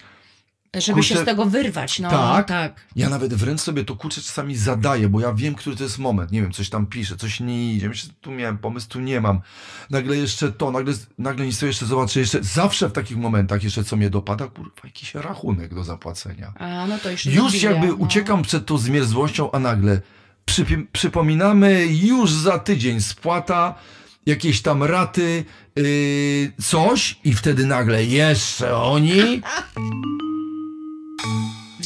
Żeby się kurczę, z tego wyrwać, no tak. tak. Ja nawet wręcz sobie to kurczę czasami zadaję, bo ja wiem, który to jest moment. Nie wiem, coś tam piszę, coś nie idzie. Myślę, tu miałem pomysł, tu nie mam. Nagle jeszcze to, nagle, nagle nic sobie jeszcze zobaczę. Jeszcze zawsze w takich momentach jeszcze co mnie dopada, kurwa, jakiś rachunek do zapłacenia. A no to jeszcze Już dobija, jakby no. uciekam przed tą zmierzłością, a nagle przypi- przypominamy już za tydzień spłata, jakieś tam raty, yy, coś i wtedy nagle jeszcze oni. (laughs)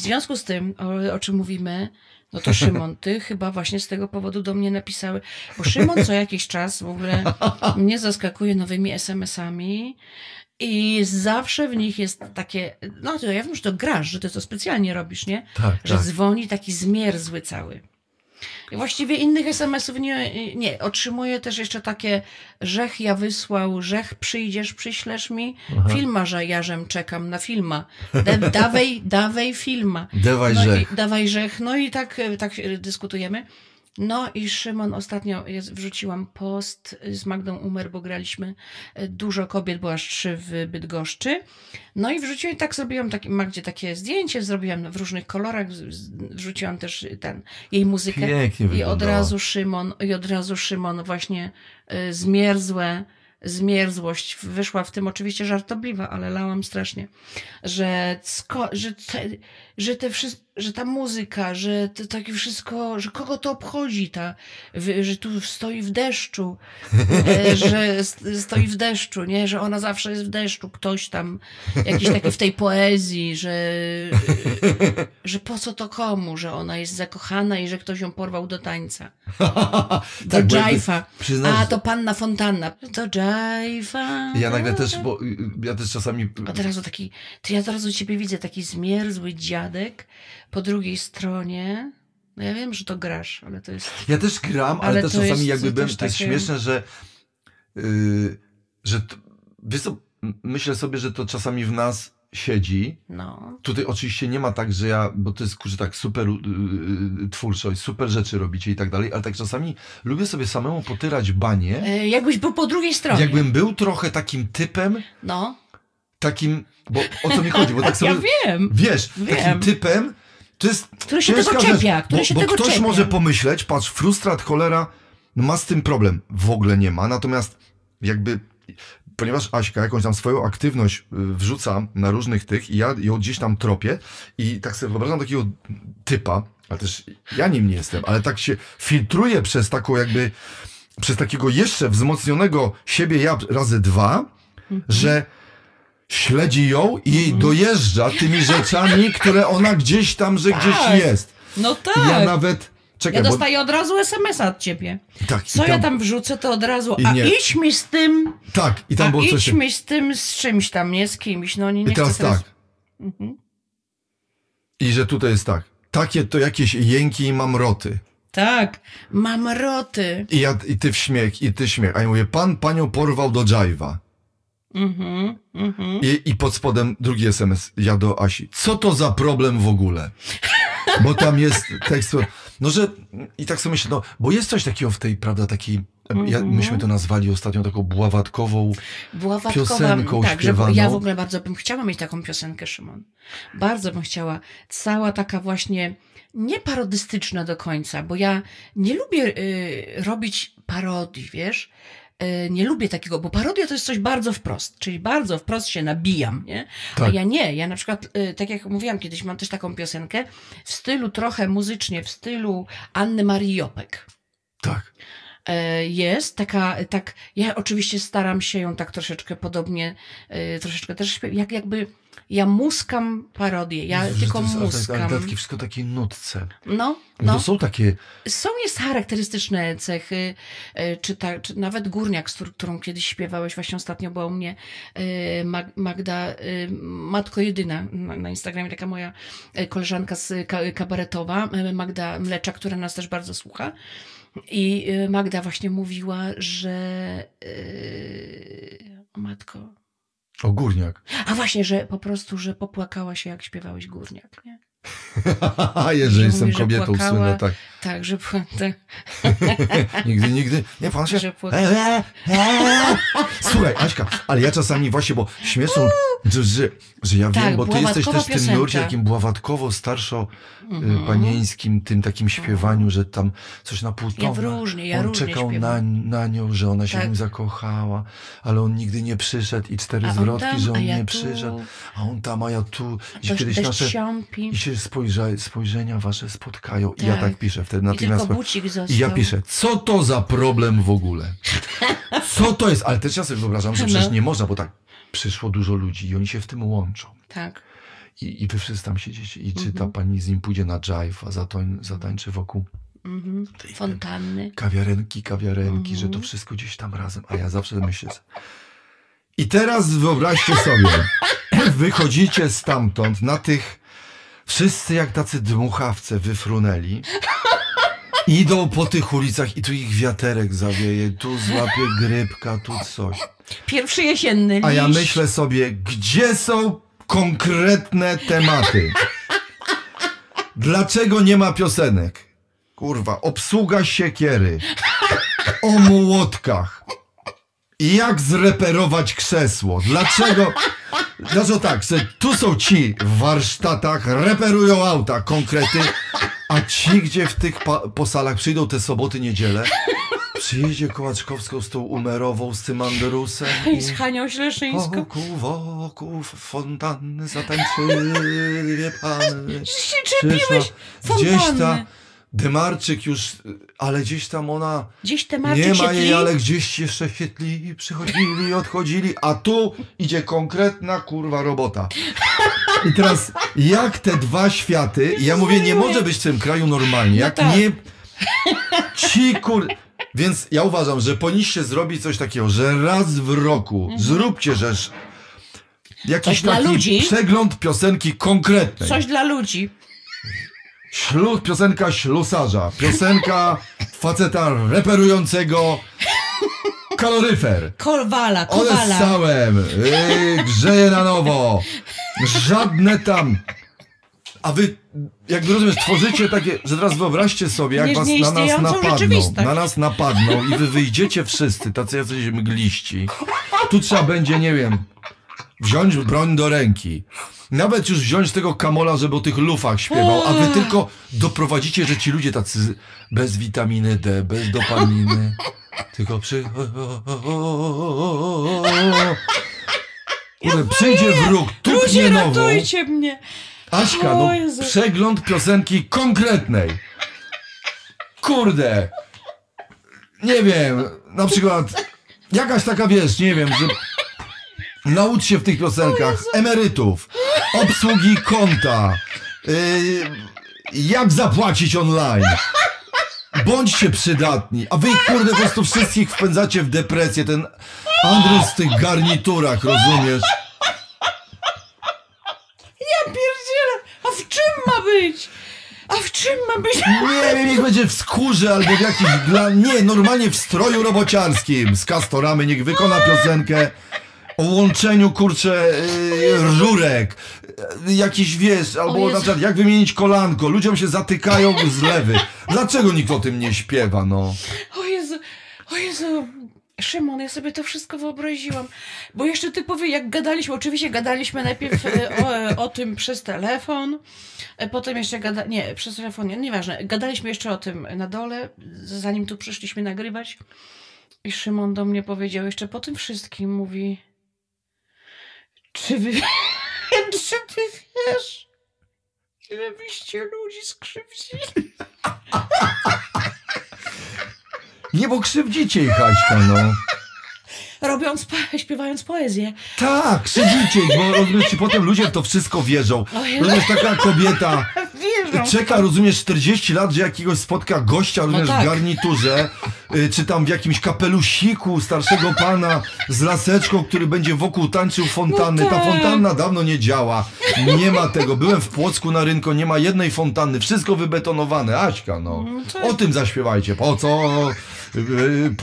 W związku z tym, o, o czym mówimy, no to Szymon, ty (laughs) chyba właśnie z tego powodu do mnie napisały. Bo Szymon co jakiś czas w ogóle mnie zaskakuje nowymi SMS-ami i zawsze w nich jest takie, no to ja wiem, że to grasz, że ty to specjalnie robisz, nie? Tak, Że tak. dzwoni taki zmierzły cały. Właściwie innych SMS-ów nie, nie. Otrzymuję też jeszcze takie, żech ja wysłał, żech przyjdziesz, przyślesz mi filma, że ja żem czekam na filma. Da, dawaj, dawaj filma. (laughs) Dawaj no żech. I, dawaj żech. No i tak, tak dyskutujemy. No i Szymon, ostatnio jest, wrzuciłam post z Magdą Umer, bo graliśmy e, dużo kobiet, było aż trzy w Bydgoszczy. No i wrzuciłam, tak zrobiłam taki, Magdzie takie zdjęcie, zrobiłam w różnych kolorach, wrzuciłam też ten, jej muzykę. Pięknie I od wyglądała. razu Szymon, i od razu Szymon właśnie y, zmierzłe, zmierzłość wyszła w tym oczywiście żartobliwa, ale lałam strasznie, że, sko- że, te, że, te wszy- że ta muzyka, że to takie wszystko, że kogo to obchodzi, ta, że tu stoi w deszczu, e, (laughs) że st- stoi w deszczu, nie, że ona zawsze jest w deszczu, ktoś tam, jakiś taki w tej poezji, że, że po co to komu, że ona jest zakochana i że ktoś ją porwał do tańca. (laughs) Do Tak, Jive'a. A, to panna fontanna. Do Jive'a. Ja nagle też, bo y, ja też czasami. Od razu taki, to ja od razu ciebie widzę, taki zmierzły dziadek po drugiej stronie. No ja wiem, że to grasz, ale to jest... Ja też gram, ale, Ale też czasami jest jakby byłem, też to jest takie- śmieszne, że yy, że to, wiesz co, myślę sobie, że to czasami w nas siedzi. No. Tutaj oczywiście nie ma tak, że ja, bo to jest kurczę tak super yy, twórczość, super rzeczy robicie i tak dalej, ale tak czasami lubię sobie samemu potyrać banie. E, jakbyś był po drugiej stronie. Jakbym był trochę takim typem, No. takim, bo o co mi chodzi, bo tak (laughs) sobie, Ja wiem. wiesz, Wiem. takim typem, to jest Który się tego czepia, który bo, się bo tego ktoś czepia. może pomyśleć, patrz, frustrat, cholera, no ma z tym problem. W ogóle nie ma, natomiast jakby, ponieważ Aśka jakąś tam swoją aktywność y, wrzuca na różnych tych i ja ją gdzieś tam tropię i tak sobie wyobrażam takiego typa, ale też ja nim nie jestem, ale tak się filtruje przez taką jakby, przez takiego jeszcze wzmocnionego siebie ja razy dwa, Mhm. że śledzi ją i dojeżdża tymi rzeczami, które ona gdzieś tam, że gdzieś Tak. jest. No tak. ja nawet. Czekaj, Ja bo. dostaję od razu SMS-a od ciebie. Tak, Co i ja tam wrzucę, to od razu. I A nie. idź mi z tym. Tak, i tam było coś. idź mi z tym, z czymś tam, nie z kimś. No nie, nie I teraz tak. I że tutaj jest tak. Takie to jakieś jęki i mamroty. Tak, mam roty. I, ja, I ty w śmiech, i ty śmiech. A ja mówię, pan panią porwał do Jive'a. Mhm, mhm. I, I pod spodem drugi SMS, ja do Asi. Co to za problem w ogóle? Bo tam jest tekst, no że, i tak sobie myślę, no, bo jest coś takiego w tej, prawda, takiej, ja, Mhm. myśmy to nazwali ostatnio taką bławatkową, Była Piosenką tak, że śpiewaną. ja w ogóle bardzo bym chciała mieć taką piosenkę, Szymon. Bardzo bym chciała. Cała taka właśnie nie parodystyczna do końca, bo ja nie lubię y, robić parodii, wiesz? Y, nie lubię takiego, bo parodia to jest coś bardzo wprost, czyli bardzo wprost się nabijam, nie? A Tak. ja nie, ja na przykład, y, tak jak mówiłam kiedyś, mam też taką piosenkę w stylu trochę muzycznie, w stylu Anny Marii Jopek tak. e, jest taka, tak, ja oczywiście staram się ją tak troszeczkę podobnie, e, troszeczkę też jak jakby Ja muskam parodię, ja Że tylko to muskam. Ale takie wszystko takie nutce. No, No. To są takie... Są jest charakterystyczne cechy, e, czy, ta, czy nawet Górniak, z któr- którą kiedyś śpiewałeś, właśnie ostatnio była u mnie e, Mag- Magda, e, Matko Jedyna na, Instagramie, taka moja koleżanka z ka- kabaretowa, Magda Mlecza, która nas też bardzo słucha. I Magda właśnie mówiła, że matko. O, górniak. A właśnie, że po prostu, że popłakała się, jak śpiewałeś Górniak, nie? (laughs) Jeżeli Że jestem kobietą, płakała. słynę, tak. Tak, że (laughs) Nigdy, nigdy. Nie, pan się... Że E, e, e. Słuchaj, Aśka, ale ja czasami właśnie, bo śmieszą, że, że, że ja Tak, wiem, bo ty jesteś też w tym nurcie takim bławatkowo starszo Mhm. y, panieńskim, tym takim śpiewaniu, że tam coś na pół Ja tona. różnie, ja On różnie czekał na, śpiewam. na nią, że ona się Tak. w nim zakochała, ale on nigdy nie przyszedł i cztery A zwrotki, tam, że on ja nie tu. przyszedł, a on tam, a ja tu. I kiedyś nasze... I się spojrza, spojrzenia wasze spotkają. I ja Tak. tak piszę wtedy I natychmiast. I ja piszę, co to za problem w ogóle? Co to jest? Ale też ja sobie wyobrażam, że przecież No. nie można, bo tak przyszło dużo ludzi i oni się w tym łączą. Tak. I, i wy wszyscy tam siedzicie i czy ta Mhm. pani z nim pójdzie na jive, a zatoń, zatańczy wokół Mhm. Fontanny. kawiarenki, kawiarenki, że to Mhm. wszystko gdzieś tam razem. A ja zawsze myślę. I teraz wyobraźcie sobie, (laughs) wychodzicie stamtąd na tych, wszyscy jak tacy dmuchawce wyfrunęli. Idą po tych ulicach i tu ich wiaterek zawieje, tu złapie grypka, tu coś. Pierwszy jesienny liść. A ja myślę sobie, gdzie są konkretne tematy? Dlaczego nie ma piosenek? Kurwa, obsługa siekiery. O młotkach. Jak zreperować krzesło? Dlaczego? Dlaczego tak, że tu są ci w warsztatach, reperują auta, konkrety, a ci, gdzie w tych pa- po salach przyjdą te soboty, niedziele, przyjedzie Kołaczkowską z tą Umerową, z tym Andrusem I z Hanią Śleszyńską. Wokół, wokół fontanny zatańczyły panny. Się czepiłeś Gdzieś ta fontanny. Demarczyk już, ale gdzieś tam ona Gdzieś tematy nie ma jej, ale gdzieś jeszcze się tli, przychodzili, odchodzili, a tu idzie konkretna kurwa robota. I teraz jak te dwa światy, ja mówię, nie może być w tym kraju normalnie, No jak tak. nie ci kur... Więc ja uważam, że powinniście zrobić coś takiego, że raz w roku zróbcie rzecz jakiś Mhm. Coś taki przegląd piosenki konkretnej. Coś dla ludzi. Ślu, piosenka ślusarza, piosenka faceta reperującego kaloryfer. Kowala, kowala. Odessałem, yy, grzeje na nowo, żadne tam. A wy, jakby rozumiesz, tworzycie takie, że teraz wyobraźcie sobie, jak Nie- was na nas napadną, na nas napadną i wy wyjdziecie wszyscy, tacy jacyś mgliści. Tu trzeba będzie, nie wiem, wziąć broń do ręki. Nawet już wziąć tego kamola, żeby o tych lufach śpiewał, a wy tylko doprowadzicie, że ci ludzie tacy bez witaminy D, bez dopaminy, tylko przy... Kurde, przyjdzie wróg, tupnie Ludzie, nową. ratujcie mnie. Aśka, O no Jezu. przegląd piosenki konkretnej. Kurde. Nie wiem, na przykład jakaś taka, wiesz, nie wiem, że naucz się w tych piosenkach emerytów, obsługi konta, yy, jak zapłacić online. Bądźcie przydatni, a wy kurde po prostu wszystkich wpędzacie w depresję, ten Andrus w tych garniturach, rozumiesz? Ja pierdzielę. A w czym ma być? A w czym ma być? Nie wiem, niech będzie w skórze albo w jakiś dla... Nie, normalnie w stroju robociarskim z kastoramy, niech wykona piosenkę o łączeniu, kurczę, yy, rurek. Yy, Jakiś, wiesz, albo na przykład jak wymienić kolanko. Ludziom się zatykają zlewy. Dlaczego nikt o tym nie śpiewa, no? O Jezu, o Jezu. Szymon, ja sobie to wszystko wyobraziłam. Bo jeszcze typowy, jak gadaliśmy, oczywiście gadaliśmy najpierw e, o, o tym przez telefon, e, potem jeszcze gada, nie, przez telefon, nie, nieważne. Gadaliśmy jeszcze o tym na dole, zanim tu przyszliśmy nagrywać. I Szymon do mnie powiedział jeszcze po tym wszystkim, mówi czy wy, (laughs) czy ty wiesz, ile byście ludzi skrzywdzili? Nie, bo krzywdzicie ich, Haśka, no. robiąc, po- śpiewając poezję. Tak, krzyczycie, ich, bo rozumiesz, ci potem ludzie w to wszystko wierzą. Ojej. Rozumiesz, taka kobieta Czeka, rozumiesz, 40 lat, że jakiegoś spotka gościa, rozumiesz, tak. w garniturze, y, czy tam w jakimś kapelusiku starszego pana z laseczką, który będzie wokół tańczył fontanny. No Ta tak. fontanna dawno nie działa. Nie ma tego. Byłem w Płocku na rynku, nie ma jednej fontanny. Wszystko wybetonowane. Aśka, no. to O tym zaśpiewajcie. Po co?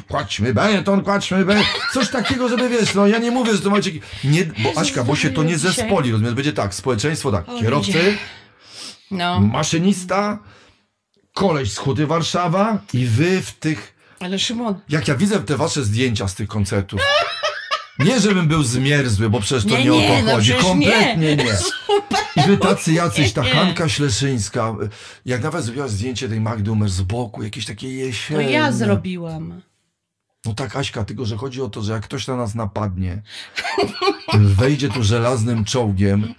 Kładźmy beton, kładźmy beton. Coś takiego, żeby wiesz, no ja nie mówię, że to macie... Nie, bo Aśka, bo się to nie zespoli, rozumiesz? Będzie tak, społeczeństwo tak, kierowcy. No, maszynista, koleś z Huty Warszawa i wy w tych... ale Szymon, Jak ja widzę te wasze zdjęcia z tych koncertów, nie żebym był zmierzły, bo przecież to nie, o to no chodzi. Kompletnie nie. (laughs) Super. I wy tacy jacyś, ta Nie. Hanka Śleszyńska, jak nawet zrobiła zdjęcie tej Magdy Umer z boku, jakieś takie To jesienne. ja zrobiłam. No tak, Aśka, tylko że chodzi o to, że jak ktoś na nas napadnie, (laughs) wejdzie tu żelaznym czołgiem,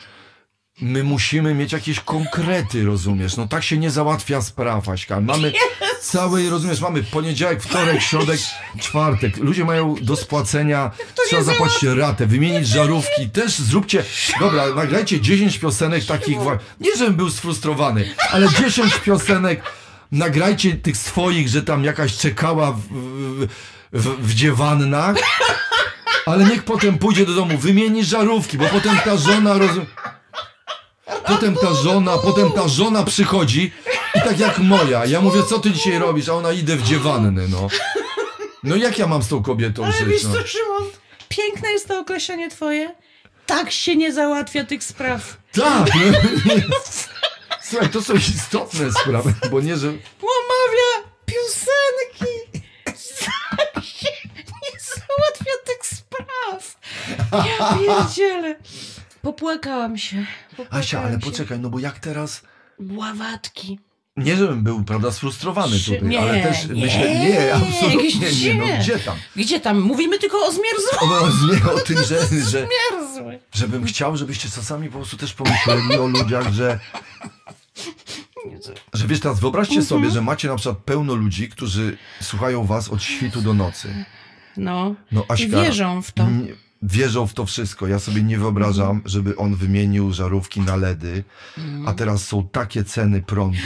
my musimy mieć jakieś konkrety, rozumiesz? No tak się nie załatwia spraw, Aśka. Mamy cały, rozumiesz, mamy poniedziałek, wtorek, środek, czwartek. Ludzie mają do spłacenia, trzeba zapłacić ratę, wymienić żarówki. Też zróbcie, dobra, nagrajcie 10 piosenek takich, nie żebym był sfrustrowany, ale 10 piosenek, nagrajcie tych swoich, że tam jakaś czekała w, w, w, w dziewannach, ale niech potem pójdzie do domu, wymieni żarówki, bo potem ta żona, rozum... Potem ta żona, potem ta żona przychodzi i tak jak moja. Ja mówię, co ty dzisiaj robisz? A ona idę w dziewanny, no. No jak ja mam z tą kobietą Ale żyć, wiesz no? co, Szymon? Piękne jest to określenie twoje. Tak się nie załatwia tych spraw. Tak, no. (laughs) Słuchaj, to są istotne sprawy, bo nie, że... Łamawia piosenki. Tak się nie załatwia tych spraw. Ja pierdzielę. Popłakałam się. Popłakałam Asia, ale się. poczekaj, no bo jak teraz... Ławatki. Nie, żebym był, prawda, sfrustrowany Czy- tutaj, nie, ale też nie, myślę, nie, absolutnie gdzie? nie, no gdzie tam? Gdzie tam? Mówimy tylko o zmierzłym. O, nie, o tym, że, (laughs) że, Zmierzły. żebym chciał, żebyście czasami po prostu też pomyśleli o ludziach, że Że wiesz, teraz wyobraźcie Mhm. sobie, że macie na przykład pełno ludzi, którzy słuchają was od świtu do nocy. No. No I Aśka, wierzą w to. Wierzą w to wszystko. Ja sobie nie wyobrażam, żeby on wymienił żarówki na LEDy, a teraz są takie ceny prądu.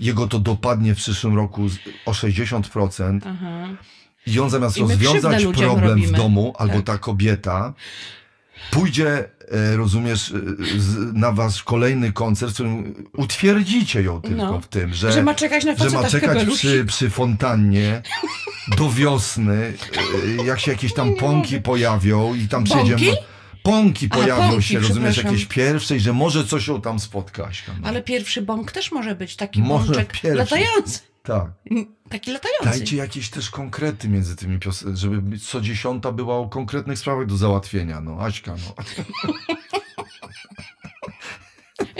Jego to dopadnie w przyszłym roku o 60%. Aha. I on zamiast I rozwiązać problem w robimy. domu, albo Tak. ta kobieta, pójdzie, rozumiesz, e, na wasz kolejny koncert, w którym utwierdzicie ją tylko No. w tym, że, Że ma czekać na że ma czekać przy, przy fontannie do wiosny, e, jak się jakieś tam pąki pojawią i tam. Pąki? Pąki A, pojawią pąki, się, rozumiesz, jakieś pierwsze i że może coś ją tam spotka. Aśka, no. Ale pierwszy bąk też może być taki Może bączek pierwszy. latający. Tak. Taki latający. Dajcie jakieś też konkrety między tymi piosenkami, żeby co dziesiąta była o konkretnych sprawach do załatwienia. No, Aśka, no.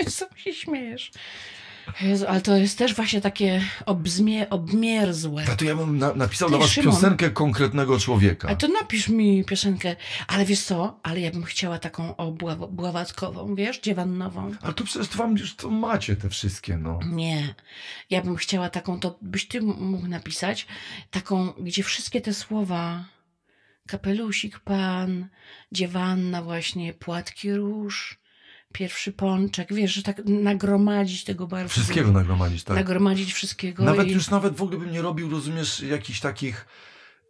(laughs) Co się śmiejesz? Jezu, ale to jest też właśnie takie obzmie, obmierzłe. A to ja bym na, napisał Ty, dla was Szymon. piosenkę konkretnego człowieka. A to napisz mi piosenkę. Ale wiesz co? Ale ja bym chciała taką o bław- bławatkową, wiesz? Dziewannową. Ale to przecież wam już to macie te wszystkie, no. Nie. Ja bym chciała taką, to byś ty mógł napisać, taką, gdzie wszystkie te słowa kapelusik pan, dziewanna właśnie, płatki róż, pierwszy pączek, wiesz, że tak nagromadzić tego bardzo. Wszystkiego nagromadzić, tak. Nagromadzić wszystkiego. Nawet i... już nawet w ogóle bym nie robił, rozumiesz, jakichś takich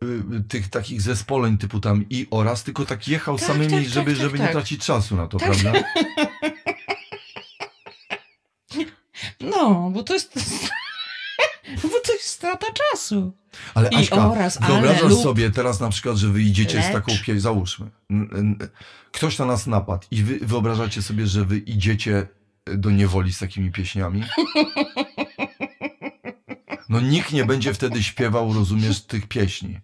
y, tych takich zespoleń typu tam i oraz, tylko tak jechał Tak, samymi, tak, tak, żeby, tak, żeby nie tak. tracić czasu na to, Tak. prawda? (laughs) No, bo to jest... bo to jest strata czasu. Ale I Aśka, oraz, ale wyobrażasz lub- sobie teraz na przykład, że wy idziecie z Lecz. taką pieśń, załóżmy, ktoś na nas napadł i wy wyobrażacie sobie, że wy idziecie do niewoli z takimi pieśniami? No nikt nie będzie wtedy śpiewał, rozumiesz, tych pieśni.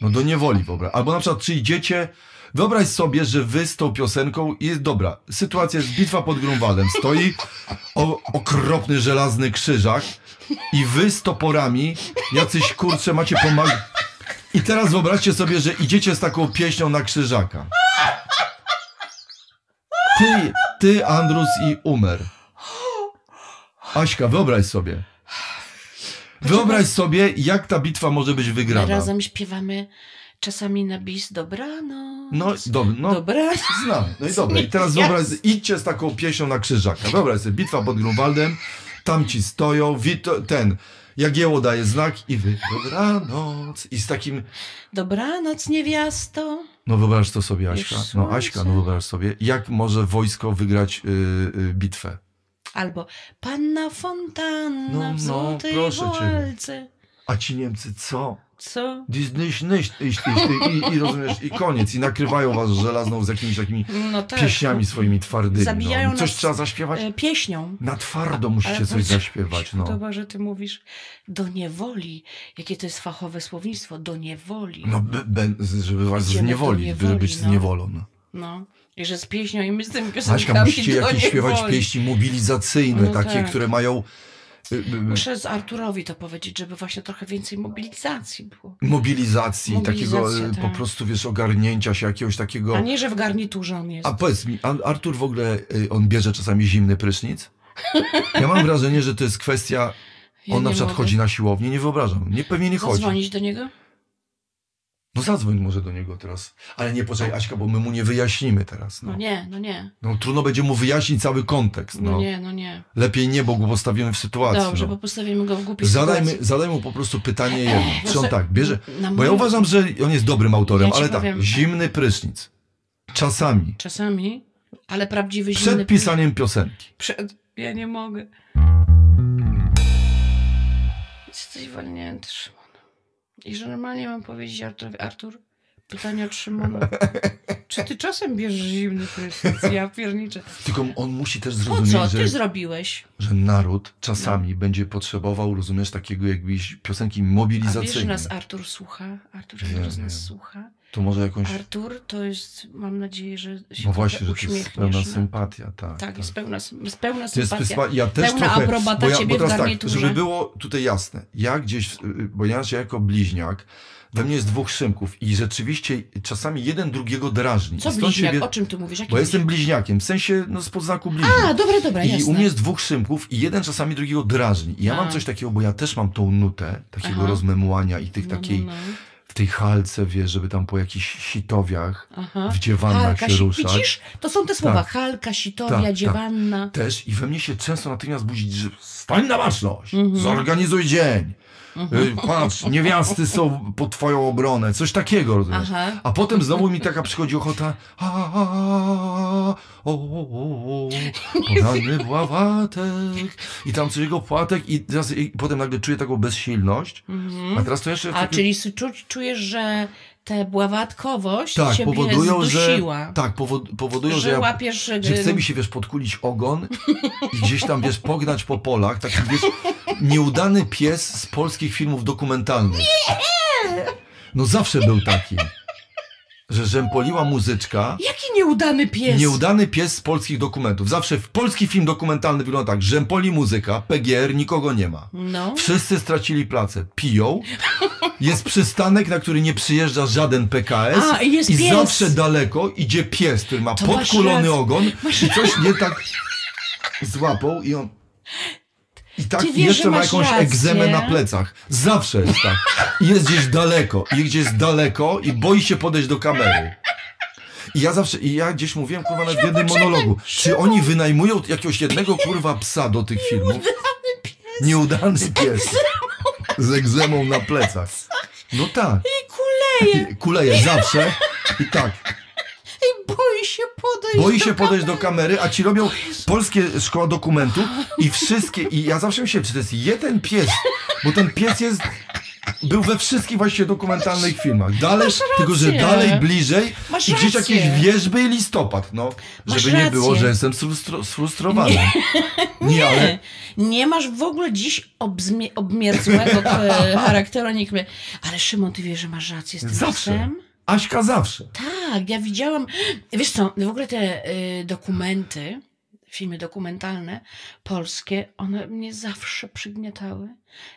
No do niewoli wyobraź. Albo na przykład, czy idziecie, wyobraź sobie, że wy z tą piosenką jest dobra, sytuacja jest bitwa pod Grunwaldem, stoi o, okropny żelazny krzyżak i wy z toporami, jacyś kurcze macie pomagać. I teraz wyobraźcie sobie, że idziecie z taką pieśnią na krzyżaka. Ty, ty, Andrus i Umer. Aśka, wyobraź sobie. Wyobraź sobie, jak ta bitwa może być wygrana. razem śpiewamy czasami na bis dobranoc. No, do, no Dobranoc. znam. No i dobra, i teraz wyobraź, idźcie z taką pieśnią na krzyżaka. Wyobraź sobie, bitwa pod Grunwaldem, tam ci stoją, Wito, ten, Jagiełło daje znak i wy, dobranoc. I z takim, Dobranoc, niewiasto. no wyobraź to sobie, Aśka. No Aśka, no wyobraź sobie, jak może wojsko wygrać y, y, bitwę. Albo Panna Fontanna No, w no, złotej proszę cię. walce. A ci Niemcy co? Co? Nyś, iść, i, i rozumiesz, i koniec. I nakrywają was żelazną z jakimiś takimi No tak. pieśniami swoimi twardymi. Zabijają no. Coś nas- trzeba zaśpiewać? E, Pieśnią. Na twardo musicie Ale coś zaśpiewać, no. Podoba, że ty mówisz do niewoli. Jakie to jest fachowe słownictwo? Do niewoli. No, be, be, żeby was Idziemy zniewolić, niewoli, żeby być no. niewolą. No. No. I że z pieśnią i my z tymi piosenkami Aśka, musicie jakieś śpiewać niewoli. pieśni mobilizacyjne, No takie, tak. które mają Muszę z Arturowi to powiedzieć, żeby właśnie trochę więcej mobilizacji było. mobilizacji, takiego Mobilizacja, y, po tak. prostu, wiesz, ogarnięcia się jakiegoś takiego... A nie, że w garniturze on jest. A powiedz mi, Ar- Artur w ogóle, y, on bierze czasami zimny prysznic? (laughs) Ja mam wrażenie, że to jest kwestia... Ja On na przykład mogę. chodzi na siłownię, nie wyobrażam. Nie, pewnie nie chodzi. Zadzwonić do niego? No zadzwoń może do niego teraz. Ale nie poczekaj, Aśka, bo my mu nie wyjaśnimy teraz. No. No nie, no nie. No, trudno będzie mu wyjaśnić cały kontekst. No, No. nie, no nie. Lepiej nie, bo go postawimy w sytuacji. Dobrze, no. bo postawimy go w głupiej Zadajmy, sytuacji. zadaj mu po prostu pytanie (clears throat) jedno. Czy on Proszę, tak bierze? na Bo ja uważam, że on jest dobrym autorem, Ja ci ale tak, powiem- zimny prysznic. Czasami. Czasami, ale prawdziwy zimny... Przed pisaniem piosenki. Przed... Ja nie mogę. Jesteś walnięty, Szymon. I że normalnie mam powiedzieć Arturowi, Artur, pytanie od Szymona. (laughs) Czy ty czasem bierzesz zimny prysznic? Ja pierniczę. Tylko on musi też Po zrozumieć, co? Ty że, zrobiłeś. że naród czasami będzie potrzebował, rozumiesz, takiego jakbyś piosenki A wiesz, że mobilizacyjnej. nas Artur słucha? Artur Wiem, nas wiem. słucha. To może jakąś... Artur to jest, mam nadzieję, że się No właśnie, że to jest pełna no. sympatia, tak. Tak, jest pełna, jest pełna To jest sympatia. wyspa- ja też Pełna trochę, aprobata bo ja, ciebie bo teraz w tak, żeby było tutaj jasne, ja gdzieś, y, bo ja jako bliźniak, we mnie jest dwóch szymków i rzeczywiście czasami jeden drugiego drażni. Co stąd bliźniak? się wie- O czym ty mówisz? Jaki Bo jestem bliźniak? bliźniakiem, w sensie no, z podznaku bliźniak. A, dobra, dobra, I jasne. u mnie jest dwóch szymków i jeden czasami drugiego drażni. I ja mam A. coś takiego, bo ja też mam tą nutę takiego Aha. rozmemłania i tych No, takiej, no, no. W tej halce, wiesz, żeby tam po jakichś sitowiach Aha. w dziewannach Halka, się si- ruszać. Widzisz? To są te słowa. Tak. Halka, sitowia, Tak, tak. dziewanna. Też i we mnie się często natychmiast budzi, że stań na baczność, Mhm. zorganizuj dzień. Y, Patrz, niewiasty są pod twoją obronę, coś takiego, rozumiesz? Aha. A potem znowu mi taka przychodzi ochota, a, a, a, o, o, o, poranny bławatek i tam coś jego płatek i, teraz, i potem nagle czuję taką bezsilność, a teraz to jeszcze... Mhm. A, czyli s- czu, czujesz, że tę bławatkowość tak, ciebie powodują, że, tak, powod, powodują, że, że ja, łapiesz... Że, że chce mi się, wiesz, podkulić ogon i gdzieś tam, wiesz, pognać po polach, taki, wiesz, nieudany pies z polskich filmów dokumentalnych. No zawsze był taki, że rzępoliła muzyczka, Jaki nieudany pies? nieudany pies z polskich dokumentów. Zawsze w polski film dokumentalny wygląda tak, rzępoli muzyka, PGR, nikogo nie ma. No. Wszyscy stracili pracę, piją, jest przystanek, na który nie przyjeżdża żaden PKS A, i jest i pies. zawsze daleko idzie pies, który ma To masz podkulony ogon i coś nie tak złapał i on... I tak Ty wiesz, jeszcze ma jakąś rację. egzemę na plecach. Zawsze jest tak. I jest gdzieś daleko. I gdzieś jest daleko i boi się podejść do kamery. I ja zawsze, i ja gdzieś mówiłem, kurwa, nawet w jednym monologu, czy oni wynajmują jakiegoś jednego, kurwa, psa do tych filmów? Nieudany pies. Z egzemą na plecach. No tak. I kuleje. Kuleje zawsze. I tak. I boi się podejść Boi do się podejść do kamery, a ci robią polskie szkoła dokumentu i wszystkie, i ja zawsze myślałem, czy to jest jeden pies, bo ten pies jest, był we wszystkich właściwie dokumentalnych filmach. Dalej, tylko że rację. dalej, bliżej Masz i gdzieś rację. jakieś wierzby i listopad, no. Masz Żeby nie było, rację. że jestem sfrustro, sfrustrowany. Nie, (laughs) ale... Nie masz w ogóle dziś obzmie- obmierzłego e, charakteru, mnie. Ale Szymon, ty wiesz, że masz rację z tym Zawsze. psem? Aśka zawsze. Tak, ja widziałam. Wiesz co, w ogóle te y, dokumenty, filmy dokumentalne polskie, one mnie zawsze przygniatały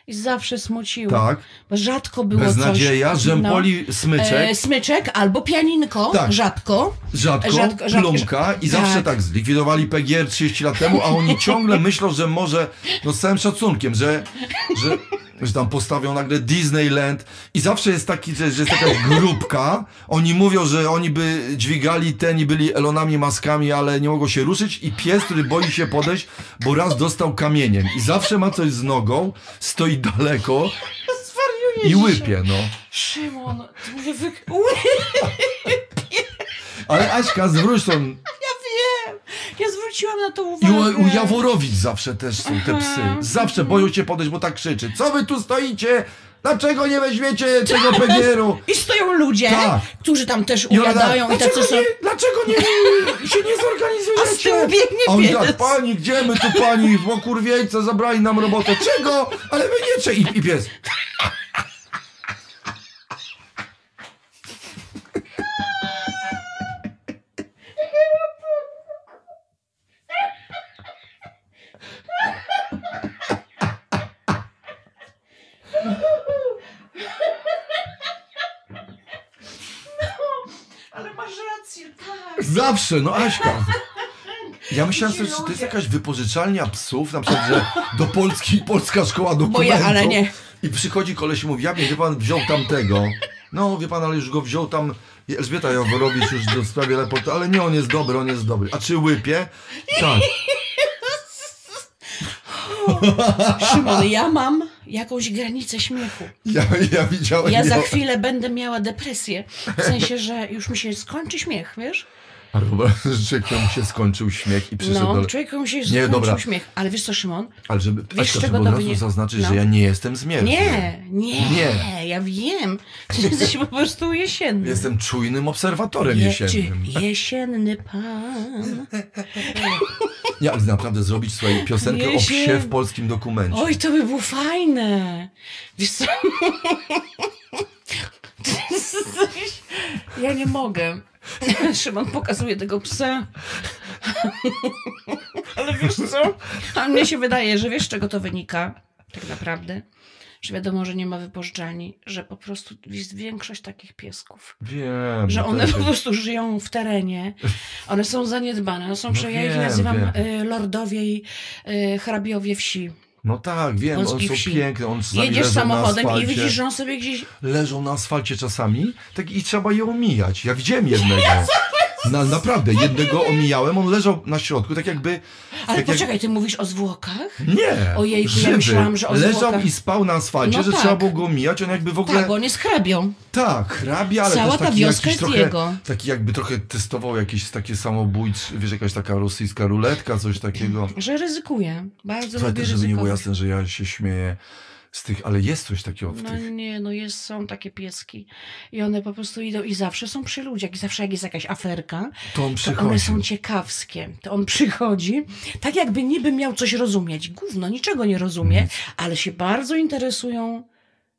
i zawsze smuciły. Tak. Bo rzadko było Beznadzieja, coś. rzępoli smyczek, E, smyczek albo pianinko, Tak. rzadko. rzadko, rzadko- plumka i tak. zawsze tak zlikwidowali PGR 30 lat temu, a oni (laughs) ciągle myślą, że może, no z całym szacunkiem, że, że że tam postawią nagle Disneyland i zawsze jest taki, że, że jest jakaś grupka, oni mówią, że oni by dźwigali ten i byli Elonami maskami, ale nie mogą się ruszyć i pies, który boi się podejść, bo raz dostał kamieniem i zawsze ma coś z nogą, stoi daleko (laughs) i łypie, no. Szymon, ty mówię, wy... (laughs) Ale Aśka, zwróć tą... (laughs) Ja wiem! Ja zwróciłam na to I uwagę. u, u Jaworowic zawsze też są te psy. Aha. Zawsze boją się podejść, bo tak krzyczy. Co wy tu stoicie? Dlaczego nie weźmiecie tego PGR-u? (laughs) I stoją ludzie, Tak. którzy tam też tak, ujadają i tacy dlaczego są... nie, dlaczego nie, (laughs) się nie zorganizujecie? A z tyłu biegnie A oni pies. tak, pani, gdzie my tu pani? Bo kurwiejce zabrali nam robotę. Czego? Ale wy nie cze... I, I pies. Ale masz rację, Zawsze, no Aśka. Ja myślałem sobie, że to jest jakaś wypożyczalnia psów, na przykład, że do Polski, polska szkoła dokumentów. Moja, ale nie. I przychodzi koleś i mówi, ja wie pan, wziął tamtego. No, wie pan, ale już go wziął tam Elżbieta Jaworowicz już do sprawie raportu, ale nie, on jest dobry, on jest dobry. A czy łypie? Tak. Szymon, ja mam jakąś granicę śmiechu. Ja, ja widziałem. Ja za chwilę będę miała depresję. W sensie, że już mi się skończy śmiech, wiesz? A wyobraź sobie, że człowiekowi się skończył śmiech i przyszedł No, do... człowiekomu się Nie, skończył dobra. śmiech. Ale wiesz co, Szymon? Ale żeby, Wiesz, czego żeby od razu wynie- zaznaczyć, No. że ja nie jestem zmierzchu. Nie, nie, Nie. ja wiem. Ty jesteś po prostu jesienny. Jestem czujnym obserwatorem Je- jesiennym. Jesienny pan. (laughs) Jak naprawdę zrobić swoją piosenkę o psie w polskim dokumencie? Oj, to by było fajne. Wiesz co? (laughs) (laughs) Ja nie mogę. (laughs) Szymon pokazuje tego psa. (laughs) Ale wiesz co? A mnie się wydaje, że wiesz, z czego to wynika tak naprawdę? Że wiadomo, że nie ma wypożyczalni, że po prostu jest większość takich piesków. Wiem. Że no one po prostu żyją w terenie. One są zaniedbane. One są, No że ja ich nazywam wiem. y, lordowie i y, hrabiowie wsi. No tak, wiem, one Polskiej są wsi. piękne, czasami Jedziesz samochodem i widzisz, że on sobie gdzieś... Leżą na asfalcie czasami tak, i trzeba je omijać. Ja widziałem jednego. Na, naprawdę, jednego omijałem, on leżał na środku, tak jakby... Ale tak jak- poczekaj, ty mówisz o zwłokach? Nie, Ojejku, ja żywy. myślałam, że o Leżał zwłokach. i spał na asfalcie, No że tak. trzeba było go omijać, on jakby w ogóle... Tak, bo on jest hrabią. Tak, hrabia, ale Cała też ta taki wioska jakiś jest trochę, jego. taki jakby trochę testował jakieś takie samobójcze, wiesz, jakaś taka rosyjska ruletka, coś takiego. Że ryzykuje. Bardzo Słuchaj, lubię też, żeby nie było jasne, że ja się śmieję z tych, ale jest coś takiego w No tych. nie, no jest, są takie pieski. I one po prostu idą i zawsze są przy ludziach. I zawsze jak jest jakaś aferka, To on to przychodzi. one są ciekawskie. To on przychodzi, tak jakby niby miał coś rozumieć. Gówno, niczego nie rozumie, ale się bardzo interesują,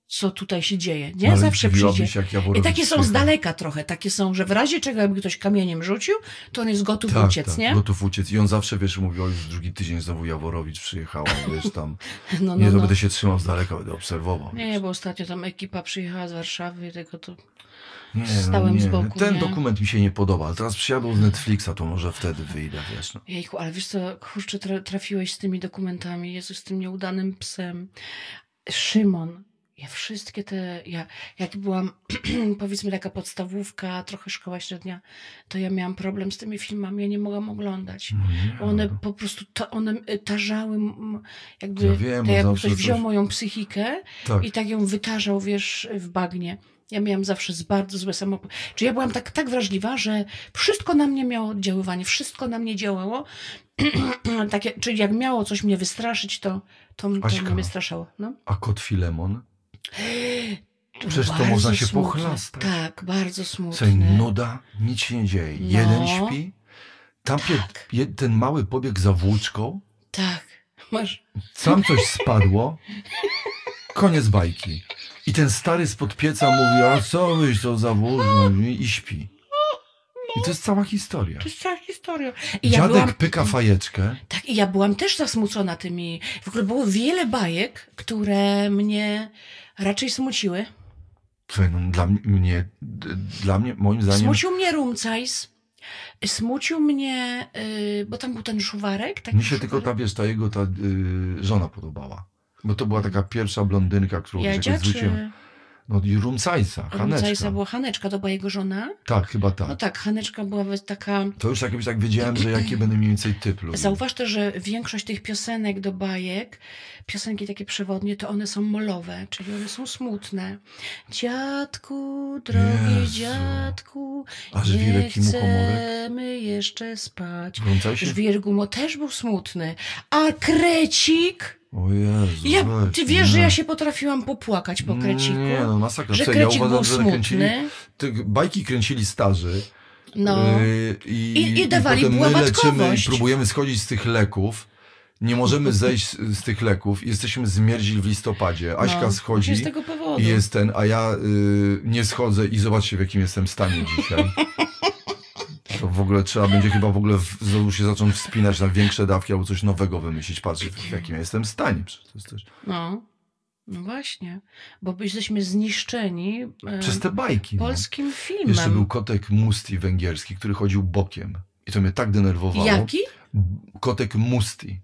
co tutaj się dzieje. Nie? No, ale zawsze dziwiłabyś, przyjdzie. I takie są z daleka trochę. Takie są, że w razie czego jakby ktoś kamieniem rzucił, to on jest gotów Tak, uciec, tak, nie? gotów uciec. I on zawsze, wiesz, mówił, już drugi tydzień znowu Jaworowicz przyjechał, wiesz, tam. (laughs) No, nie, no, to no. będę się trzymał z daleka, będę obserwował. Nie, bo ostatnio tam ekipa przyjechała z Warszawy i tego to... Nie, stałem z boku, Ten nie? dokument mi się nie podoba, ale teraz przyjadą z Netflixa, to może wtedy wyjdę, wiesz. No. Jejku, ale wiesz co, kurczę, tra- trafiłeś z tymi dokumentami, Jezus, z tym nieudanym psem. Szymon, ja wszystkie te, ja, jak byłam, (clears throat) powiedzmy taka podstawówka, trochę szkoła średnia, to ja miałam problem z tymi filmami, ja nie mogłam oglądać. Nie, One no. po prostu, to, one y, tarzały, jakby, Ja wiem, tak zawsze ktoś wziął coś- moją psychikę Tak. i tak ją wytarzał, wiesz, w bagnie. Ja miałam zawsze bardzo złe samop... Czy ja byłam tak, tak wrażliwa, że wszystko na mnie miało oddziaływanie, wszystko na mnie działało. (clears throat) Takie, czyli jak miało coś mnie wystraszyć, to, to, to Aśka. mnie wystraszało. No. A kot Filemon? Przecież to bardzo można się smutne. pochlastać. Tak, bardzo smutne. Słuchaj, nuda, nic się nie dzieje. No. Jeden śpi, tam Tak. je, ten mały pobieg za włóczką, Tak. Masz... sam coś spadło, koniec bajki. I ten stary spod pieca mówi, a co wyś to za włóczką i śpi. I to jest cała historia. To jest cała historia. I ja Dziadek byłam, pyka fajeczkę, tak, i ja byłam też zasmucona tymi... W ogóle było wiele bajek, które mnie raczej smuciły. Słuchaj, no, dla mnie, dla mnie, moim zdaniem, Smucił mnie Rumcajs. Smucił mnie, y, bo tam był ten szuwarek. Taki mi się tylko szuwarek. ta, wiesz, ta jego ta y, żona podobała. Bo to była taka pierwsza blondynka, którą Jadzia zwróciłem. No i Rumcajsa, Haneczka. Rumcajsa była Haneczka, to była jego żona? Tak, chyba tak. No tak, Haneczka była taka... To już jakoś tak wiedziałem, że jaki będę mniej więcej typ lubił. Zauważ też, że większość tych piosenek do bajek, piosenki takie przewodnie, to one są molowe, czyli one są smutne. Dziadku, drogi Jezu. dziadku, A nie chcemy jeszcze spać. Rumcajsie? Żwirek Gumo też był smutny. A krecik? O Jezu, Ja, weź, ty wiesz, nie. że ja się potrafiłam popłakać po kreciku? Nie, no masakra. Że ja uważam, był że kręcili, te bajki kręcili starzy. No. Yy, i, I- i dawali potem my leczymy i próbujemy schodzić z tych leków. Nie możemy (laughs) zejść z, z tych leków. Jesteśmy zmierzli w listopadzie. Aśka no, schodzi z tego powodu. i jest ten, a ja y, nie schodzę i zobaczcie w jakim jestem stanie dzisiaj. (laughs) To w ogóle trzeba będzie chyba w ogóle znowu się zacząć wspinać na większe dawki albo coś nowego wymyślić. Patrzcie w, jakim ja jestem stanie. Przecież to jest też... No. No właśnie, bo jesteśmy zniszczeni e, Przez te bajki. No. polskim filmem. Jeszcze był kotek Musti węgierski, który chodził bokiem. I to mnie tak denerwowało. Jaki? Kotek Musti.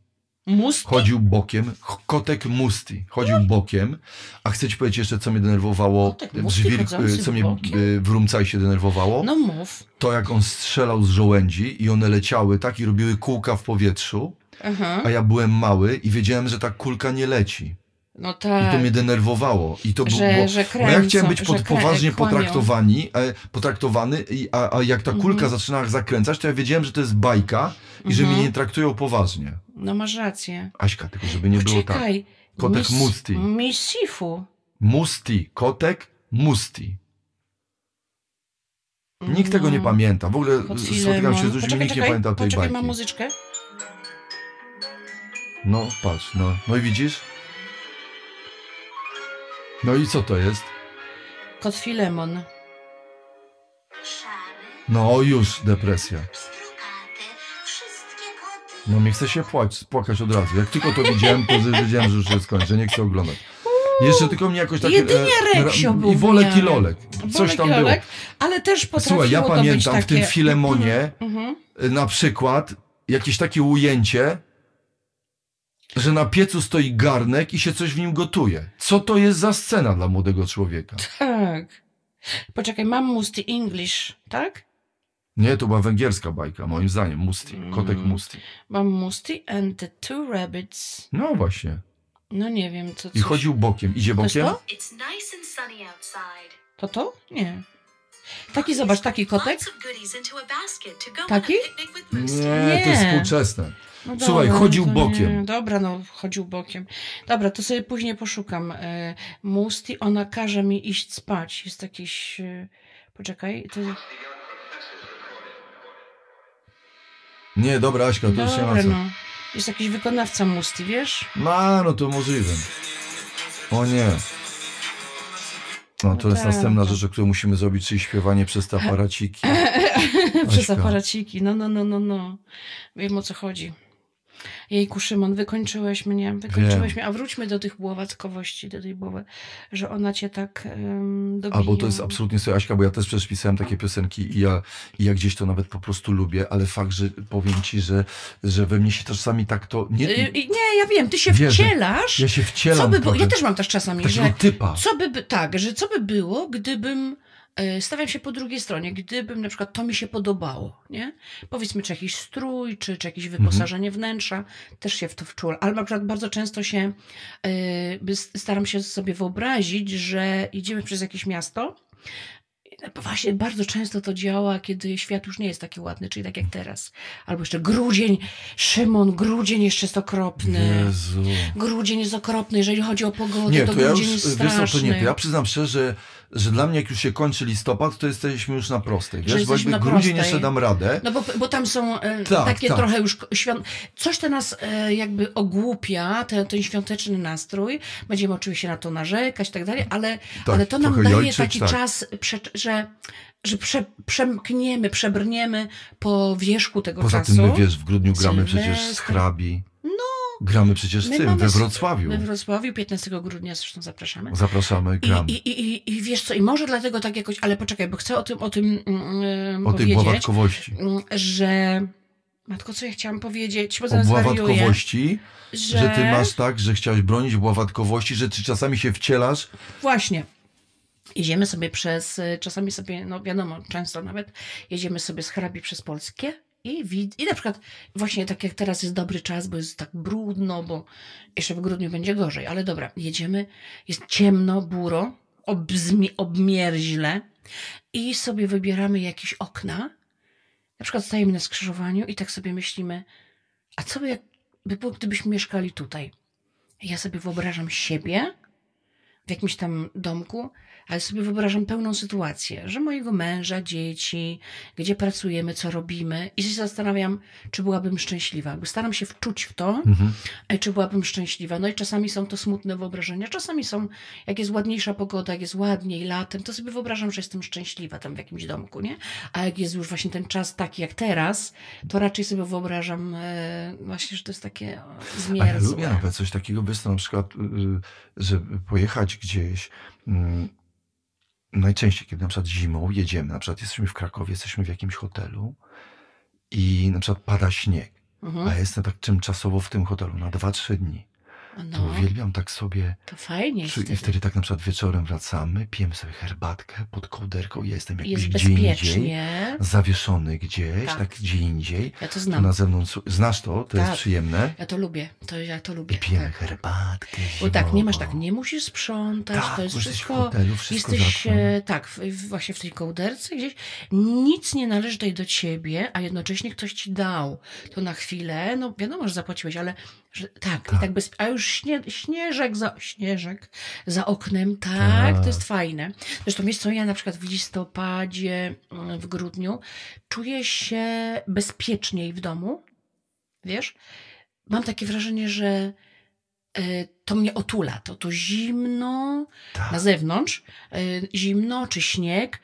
Must? Chodził bokiem. Kotek Musti. Chodził bokiem. A chcę ci powiedzieć jeszcze, co mnie denerwowało. Musti żwir- chodzący co mnie bokiem? y, w Rumcajsie denerwowało. No mów. To jak on strzelał z żołędzi i one leciały tak i robiły kółka w powietrzu. Aha. A ja byłem mały i wiedziałem, że ta kulka nie leci. No I tak. to mnie denerwowało. I to Że- było, że bo ja chciałem być kręcą, pod, że poważnie potraktowani, e, potraktowany, i, a, a jak ta kulka Mhm. zaczynała zakręcać, to ja wiedziałem, że to jest bajka i że Mhm. mnie nie traktują poważnie. No masz rację. Aśka, tylko żeby nie było tak. Czekaj. Kotek Mis- Musti. Misifu. Musti, kotek, musti. Nikt tego nie pamięta. W ogóle spotykam się z ludźmi, Poczekaj, nikt nie czekaj, pamięta tej Poczekaj, bajki. mam muzyczkę. No, patrz, no. No i widzisz? No i co to jest? Kot Filemon. No już depresja. No mnie chce się płać, płakać od razu. Jak tylko to widziałem, to wiedziałem, że już się skończy, nie chcę oglądać. Jeszcze tylko mnie jakoś tak... Jedynie Reksio był I Wolek i Lolek. Coś tam było. Ale też potrafiło Słuchaj, ja pamiętam w tym takie... Filemonie Mhm. na przykład jakieś takie ujęcie, że na piecu stoi garnek i się coś w nim gotuje. Co to jest za scena dla młodego człowieka? Tak. Poczekaj, mam Musty English, tak? Nie, to była węgierska bajka, moim zdaniem. Musti, kotek Mm. Musti. Mam Musty and the two rabbits. No właśnie. No nie wiem, co I coś... chodził bokiem. Idzie bokiem? to? It's nice and sunny outside. To to? Nie. Taki, zobacz, taki kotek. Taki? Nie, to jest Nie. współczesne. No Słuchaj, chodził to bokiem. Nie. Dobra, no, chodził bokiem. Dobra, to sobie później poszukam. E, Musty, ona każe mi iść spać. Jest jakiś... E, poczekaj, to... Nie, dobra, Aśka, to już nie ma Dobra, co. no. Jest jakiś wykonawca Musty, wiesz? No, no to możliwe. O nie. No to No jest tak, następna tak. rzecz, o której musimy zrobić, czyli śpiewanie przez te (laughs) aparaciki. Przez aparaciki. No, no, no, no, no. Wiem o co chodzi. Jejku, Szymon, wykończyłeś mnie, wykończyłeś Wiem. mnie. A wróćmy do tych błowackowości, do tej błowy, że ona cię tak um, dobija. Albo to jest absolutnie sobie Aśka, bo ja też przecież pisałem takie piosenki i ja, i ja gdzieś to nawet po prostu lubię, ale fakt, że powiem ci, że, że we mnie się czasami tak to... Nie, Y, y, Nie, ja wiem, ty się Wierzę. wcielasz. ja się wcielam co by było, ja też mam też czasami, takiego że typa. co by, tak, że co by było, gdybym stawiam się po drugiej stronie, gdybym na przykład to mi się podobało, nie? Powiedzmy, czy jakiś strój, czy, czy jakieś wyposażenie wnętrza, też się w to wczułam. Ale na przykład bardzo często się by- staram się sobie wyobrazić, że idziemy przez jakieś miasto. I Właśnie bardzo często to działa, kiedy świat już nie jest taki ładny, czyli tak jak teraz. Albo jeszcze grudzień, Szymon, grudzień jeszcze jest okropny. Jezu. Grudzień jest okropny, jeżeli chodzi o pogodę, Nie, to, to ja grudzień już, jest wiesz straszny. to nie, ja przyznam szczerze, że, dla mnie jak już się kończy listopad, to jesteśmy już na prostej, Że wiesz, bo jakby grudzień jeszcze dam radę. No bo, bo tam są e, Tak, takie tak. trochę już świąt... Coś to nas e, jakby ogłupia, ten, ten świąteczny nastrój. Będziemy oczywiście na to narzekać i tak dalej, ale, Tak, ale to nam daje jojczyć, taki tak. czas, prze, że, że prze, przemkniemy, przebrniemy po wierzchu tego Poza czasu. tym my, wiesz, w grudniu gramy przecież z hrabi. Gramy przecież w tym, we Wrocławiu. We Wrocławiu 15 grudnia zresztą zapraszamy. Zapraszamy, I, gramy. i, i, I wiesz co, i może dlatego tak jakoś, ale poczekaj, bo chcę o tym, o tym mm, o tej bławatkowości. Mm, że Matko, co ja chciałam powiedzieć? Bo O bławatkowości, Że... że ty masz tak, że chciałeś bronić bławatkowości, że ty czasami się wcielasz. Właśnie. Jedziemy sobie przez, czasami sobie, no wiadomo, często nawet, jedziemy sobie z hrabi przez Polskie i, wid- i na przykład właśnie tak jak teraz jest dobry czas, bo jest tak brudno, bo jeszcze w grudniu będzie gorzej, ale dobra, jedziemy, jest ciemno, buro, obzmi- obmierzle i sobie wybieramy jakieś okna, na przykład stajemy na skrzyżowaniu i tak sobie myślimy, a co by, by było, gdybyśmy mieszkali tutaj? Ja sobie wyobrażam siebie w jakimś tam domku, ale sobie wyobrażam pełną sytuację, że mojego męża, dzieci, gdzie pracujemy, co robimy i się zastanawiam, czy byłabym szczęśliwa. Staram się wczuć w to, Mhm. e, czy byłabym szczęśliwa. No i czasami są to smutne wyobrażenia, czasami są, jak jest ładniejsza pogoda, jak jest ładniej latem, to sobie wyobrażam, że jestem szczęśliwa tam w jakimś domku, nie? A jak jest już właśnie ten czas taki jak teraz, to raczej sobie wyobrażam e, właśnie, że to jest takie A ja zmierzłe. lubię nawet coś takiego, wiesz, na przykład, y, y, żeby pojechać gdzieś, mm, najczęściej, kiedy na przykład zimą jedziemy, na przykład jesteśmy w Krakowie, jesteśmy w jakimś hotelu i na przykład pada śnieg, Mhm. a jestem tak tymczasowo w tym hotelu na 2-3 dni, to No, uwielbiam tak sobie, to fajnie jest przy, i wtedy. tak na przykład wieczorem wracamy, pijemy sobie herbatkę pod kołderką, ja jestem jakbyś Jest gdzie indziej, zawieszony gdzieś, Tak. tak, gdzie indziej, Ja to tu znam. na zewnątrz, znasz to, to Tak. jest przyjemne, Ja to lubię. To ja to lubię. i pijemy tak. herbatkę Bo tak, nie masz tak, nie musisz sprzątać, Tak, to jest jesteś w wszystko. hotelu, wszystko jesteś to. e, tak, w, właśnie w tej kołderce gdzieś. Nic nie należy tutaj do ciebie, a jednocześnie ktoś ci dał to na chwilę. No wiadomo, że zapłaciłeś, ale że, tak, i Tak. tak bez, a już śnie, śnieżek za śnieżek za oknem, tak, Tak. to jest fajne. Zresztą wiesz co, ja na przykład w listopadzie, mm, w grudniu czuję się bezpieczniej w domu, wiesz? Mam takie wrażenie, że e, to mnie otula, to, to zimno Tak. na zewnątrz, e, zimno czy śnieg,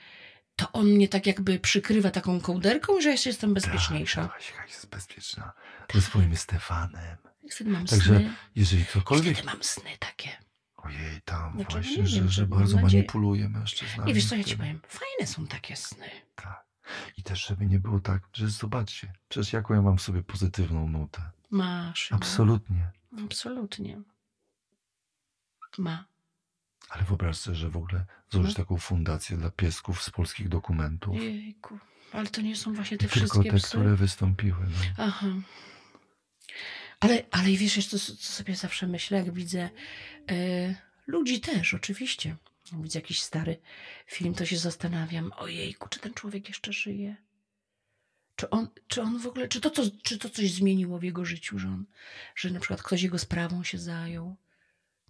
to on mnie tak jakby przykrywa taką kołderką, że ja się jestem bezpieczniejsza. Tak, Kasia jest bezpieczna. Ze swoim Stefanem. Wtedy mam Także sny. jeżeli ktokolwiek... wtedy mam sny takie. Ojej, tam Znaczy, właśnie, nie że, wiem, że mam bardzo nadzieję. manipuluje mężczyznami. Nie wiesz co ja ci powiem? Fajne są takie sny. Tak. I też, żeby nie było tak, że zobaczcie, przecież jaką ja mam w sobie pozytywną nutę. Masz. no. Absolutnie. Absolutnie. Ma. Ale wyobraź sobie, że w ogóle założyć No. taką fundację dla piesków z polskich dokumentów. Jejku. Ale to nie są właśnie te I tylko wszystkie te, psy. które wystąpiły. No. Aha. Ale, ale wiesz, jeszcze co, co sobie zawsze myślę, jak widzę e, ludzi też, oczywiście. Widzę jakiś stary film, to się zastanawiam, ojejku, czy ten człowiek jeszcze żyje? Czy on, czy on w ogóle, czy to, co, czy to coś zmieniło w jego życiu, że on, że na przykład ktoś jego sprawą się zajął?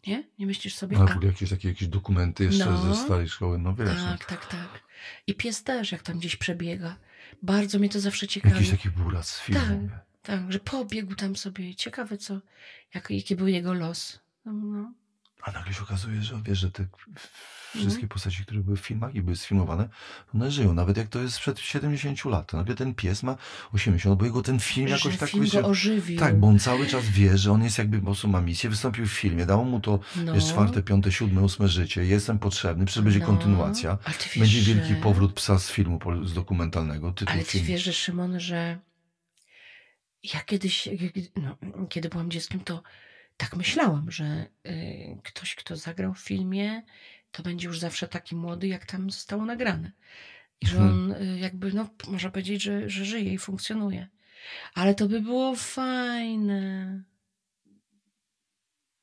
Nie? Nie myślisz sobie? No, w ogóle jakieś takie jakieś dokumenty jeszcze No. ze starej szkoły, no wiesz. no. tak, tak, tak. I pies też, jak tam gdzieś przebiega. Bardzo mnie to zawsze ciekawi. Jakiś taki buraz z filmu. Tak. Tak, że pobiegł tam sobie. Ciekawe, co, jak, jaki był jego los. No, no. A nagle się okazuje, że wiesz, że te Mhm. wszystkie postaci, które były w filmach i były sfilmowane, one żyją. Nawet jak to jest sprzed 70 lat. To nagle ten pies ma 80, bo jego ten film jakoś że tak film wiecie, ożywił. Tak, bo on cały czas wie, że on jest jakby po prostu ma misję, wystąpił w filmie, dało mu to no. wiesz, czwarte, piąte, siódme, ósme życie, jestem potrzebny, przecież będzie No. kontynuacja. Wiesz, Będzie wielki powrót psa z filmu, z dokumentalnego, tytuł Ale ty filmu. wiesz, że Szymon, że ja kiedyś, no, kiedy byłam dzieckiem, to tak myślałam, że y, ktoś, kto zagrał w filmie, to będzie już zawsze taki młody, jak tam zostało nagrane. I że Mhm. on y, jakby, no, można powiedzieć, że, że żyje i funkcjonuje. Ale to by było fajne.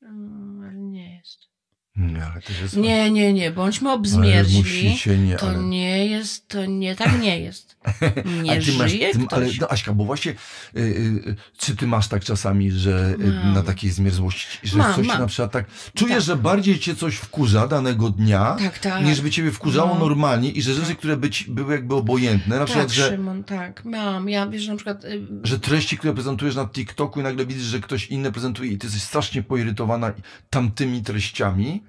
Mm, ale nie jest. Nie, ale też jest... Nie, nie, nie, bądźmy ale obzmierźli. musicie, nie, To ale... nie jest, to nie, tak nie jest. (laughs) Nie ty masz, żyje ty, ktoś. ale, no Aśka, bo właśnie, y, y, czy ty masz tak czasami, że y, na takiej zmierzłości, że Mam, coś mam. na przykład tak, czujesz, Tak. że bardziej cię coś wkurza danego dnia, Tak, tak. niż by ciebie wkurzało No. normalnie i że rzeczy, które by ci, były jakby obojętne, na przykład, tak, że, Szymon, tak. Mam. Ja wiesz, na przykład. y, że treści, które prezentujesz na TikToku i nagle widzisz, że ktoś inny prezentuje i ty jesteś strasznie poirytowana tamtymi treściami,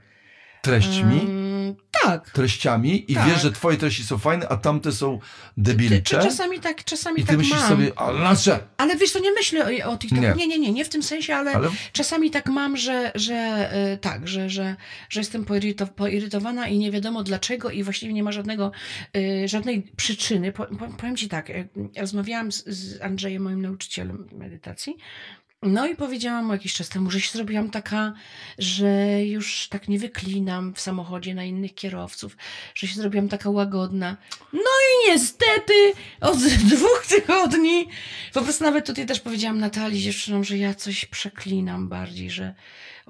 treśćmi, mm, tak. treściami i Tak. wiesz, że twoje treści są fajne, a tamte są Ty, debilcze. ty czasami tak, czasami I ty tak myślisz mam. sobie, a dlaczego? Ale wiesz, to nie myślę o, o tych... Nie. Nie. nie, nie, nie, w tym sensie, ale, Ale czasami tak mam, że, że e, tak, że, że, że jestem poiryto, poirytowana i nie wiadomo dlaczego i właściwie nie ma żadnego, e, żadnej przyczyny. Po, po, powiem ci tak, rozmawiałam z, z Andrzejem, moim nauczycielem medytacji, no i powiedziałam mu jakiś czas temu, że się zrobiłam taka, że już tak nie wyklinam w samochodzie na innych kierowców, że się zrobiłam taka łagodna. No i niestety od (laughs) dwóch tygodni po prostu nawet tutaj też powiedziałam Natalii dziewczynom, że ja coś przeklinam bardziej, że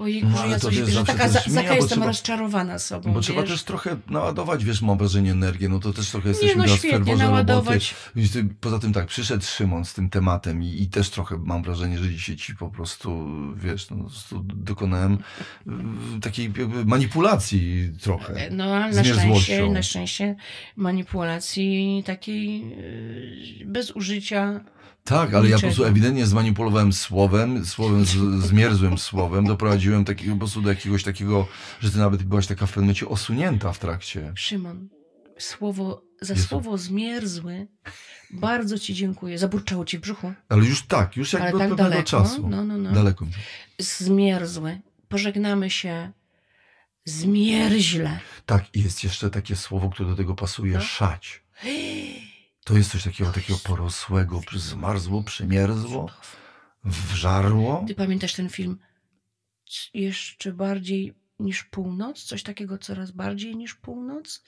ojej, No, ale ja to coś, wiesz, że taka, za, taka bo jestem trzeba- rozczarowana sobą, Bo trzeba wiesz? też trochę naładować, wiesz, mam wrażenie, energię, no to też trochę jesteśmy no teraz świetnie, naładować. roboty. Poza tym tak, przyszedł Szymon z tym tematem i, i też trochę mam wrażenie, że dzisiaj ci po prostu, wiesz, no, dokonałem y, takiej manipulacji trochę. No, ale na szczęście, na szczęście manipulacji takiej yy, bez użycia. Tak, ale ja po prostu niczego. ewidentnie zmanipulowałem słowem, słowem z, zmierzłym słowem, doprowadziłem takiego, po prostu do jakiegoś takiego, że ty nawet byłaś taka w pewnym momencie osunięta w trakcie. Szymon, słowo, za Jezu. słowo zmierzły bardzo ci dziękuję. Zaburczało ci w brzuchu. Ale już tak, już jakby Ale od tak pewnego daleko. czasu. No, no, no. Daleko mi. Zmierzły. Pożegnamy się zmierzle. Tak, i jest jeszcze takie słowo, które do tego pasuje, No. szać. (gasps) To jest coś takiego, takiego porosłego, zmarzło, przymierzło, wżarło. Ty pamiętasz ten film jeszcze bardziej niż północ? Coś takiego coraz bardziej niż północ?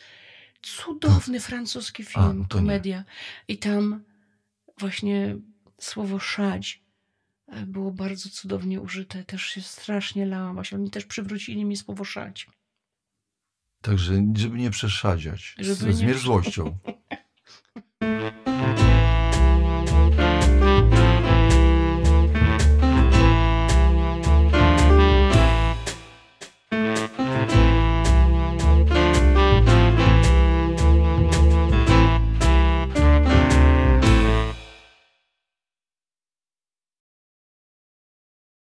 Cudowny francuski film, A, nie. komedia. I tam właśnie słowo szać e, było bardzo cudownie użyte. Też się strasznie lałam. Właśnie oni też przywrócili mi słowo szać. Także, żeby nie przeszadziać Żeby z nie- (laughs) (laughs) zmierzłością.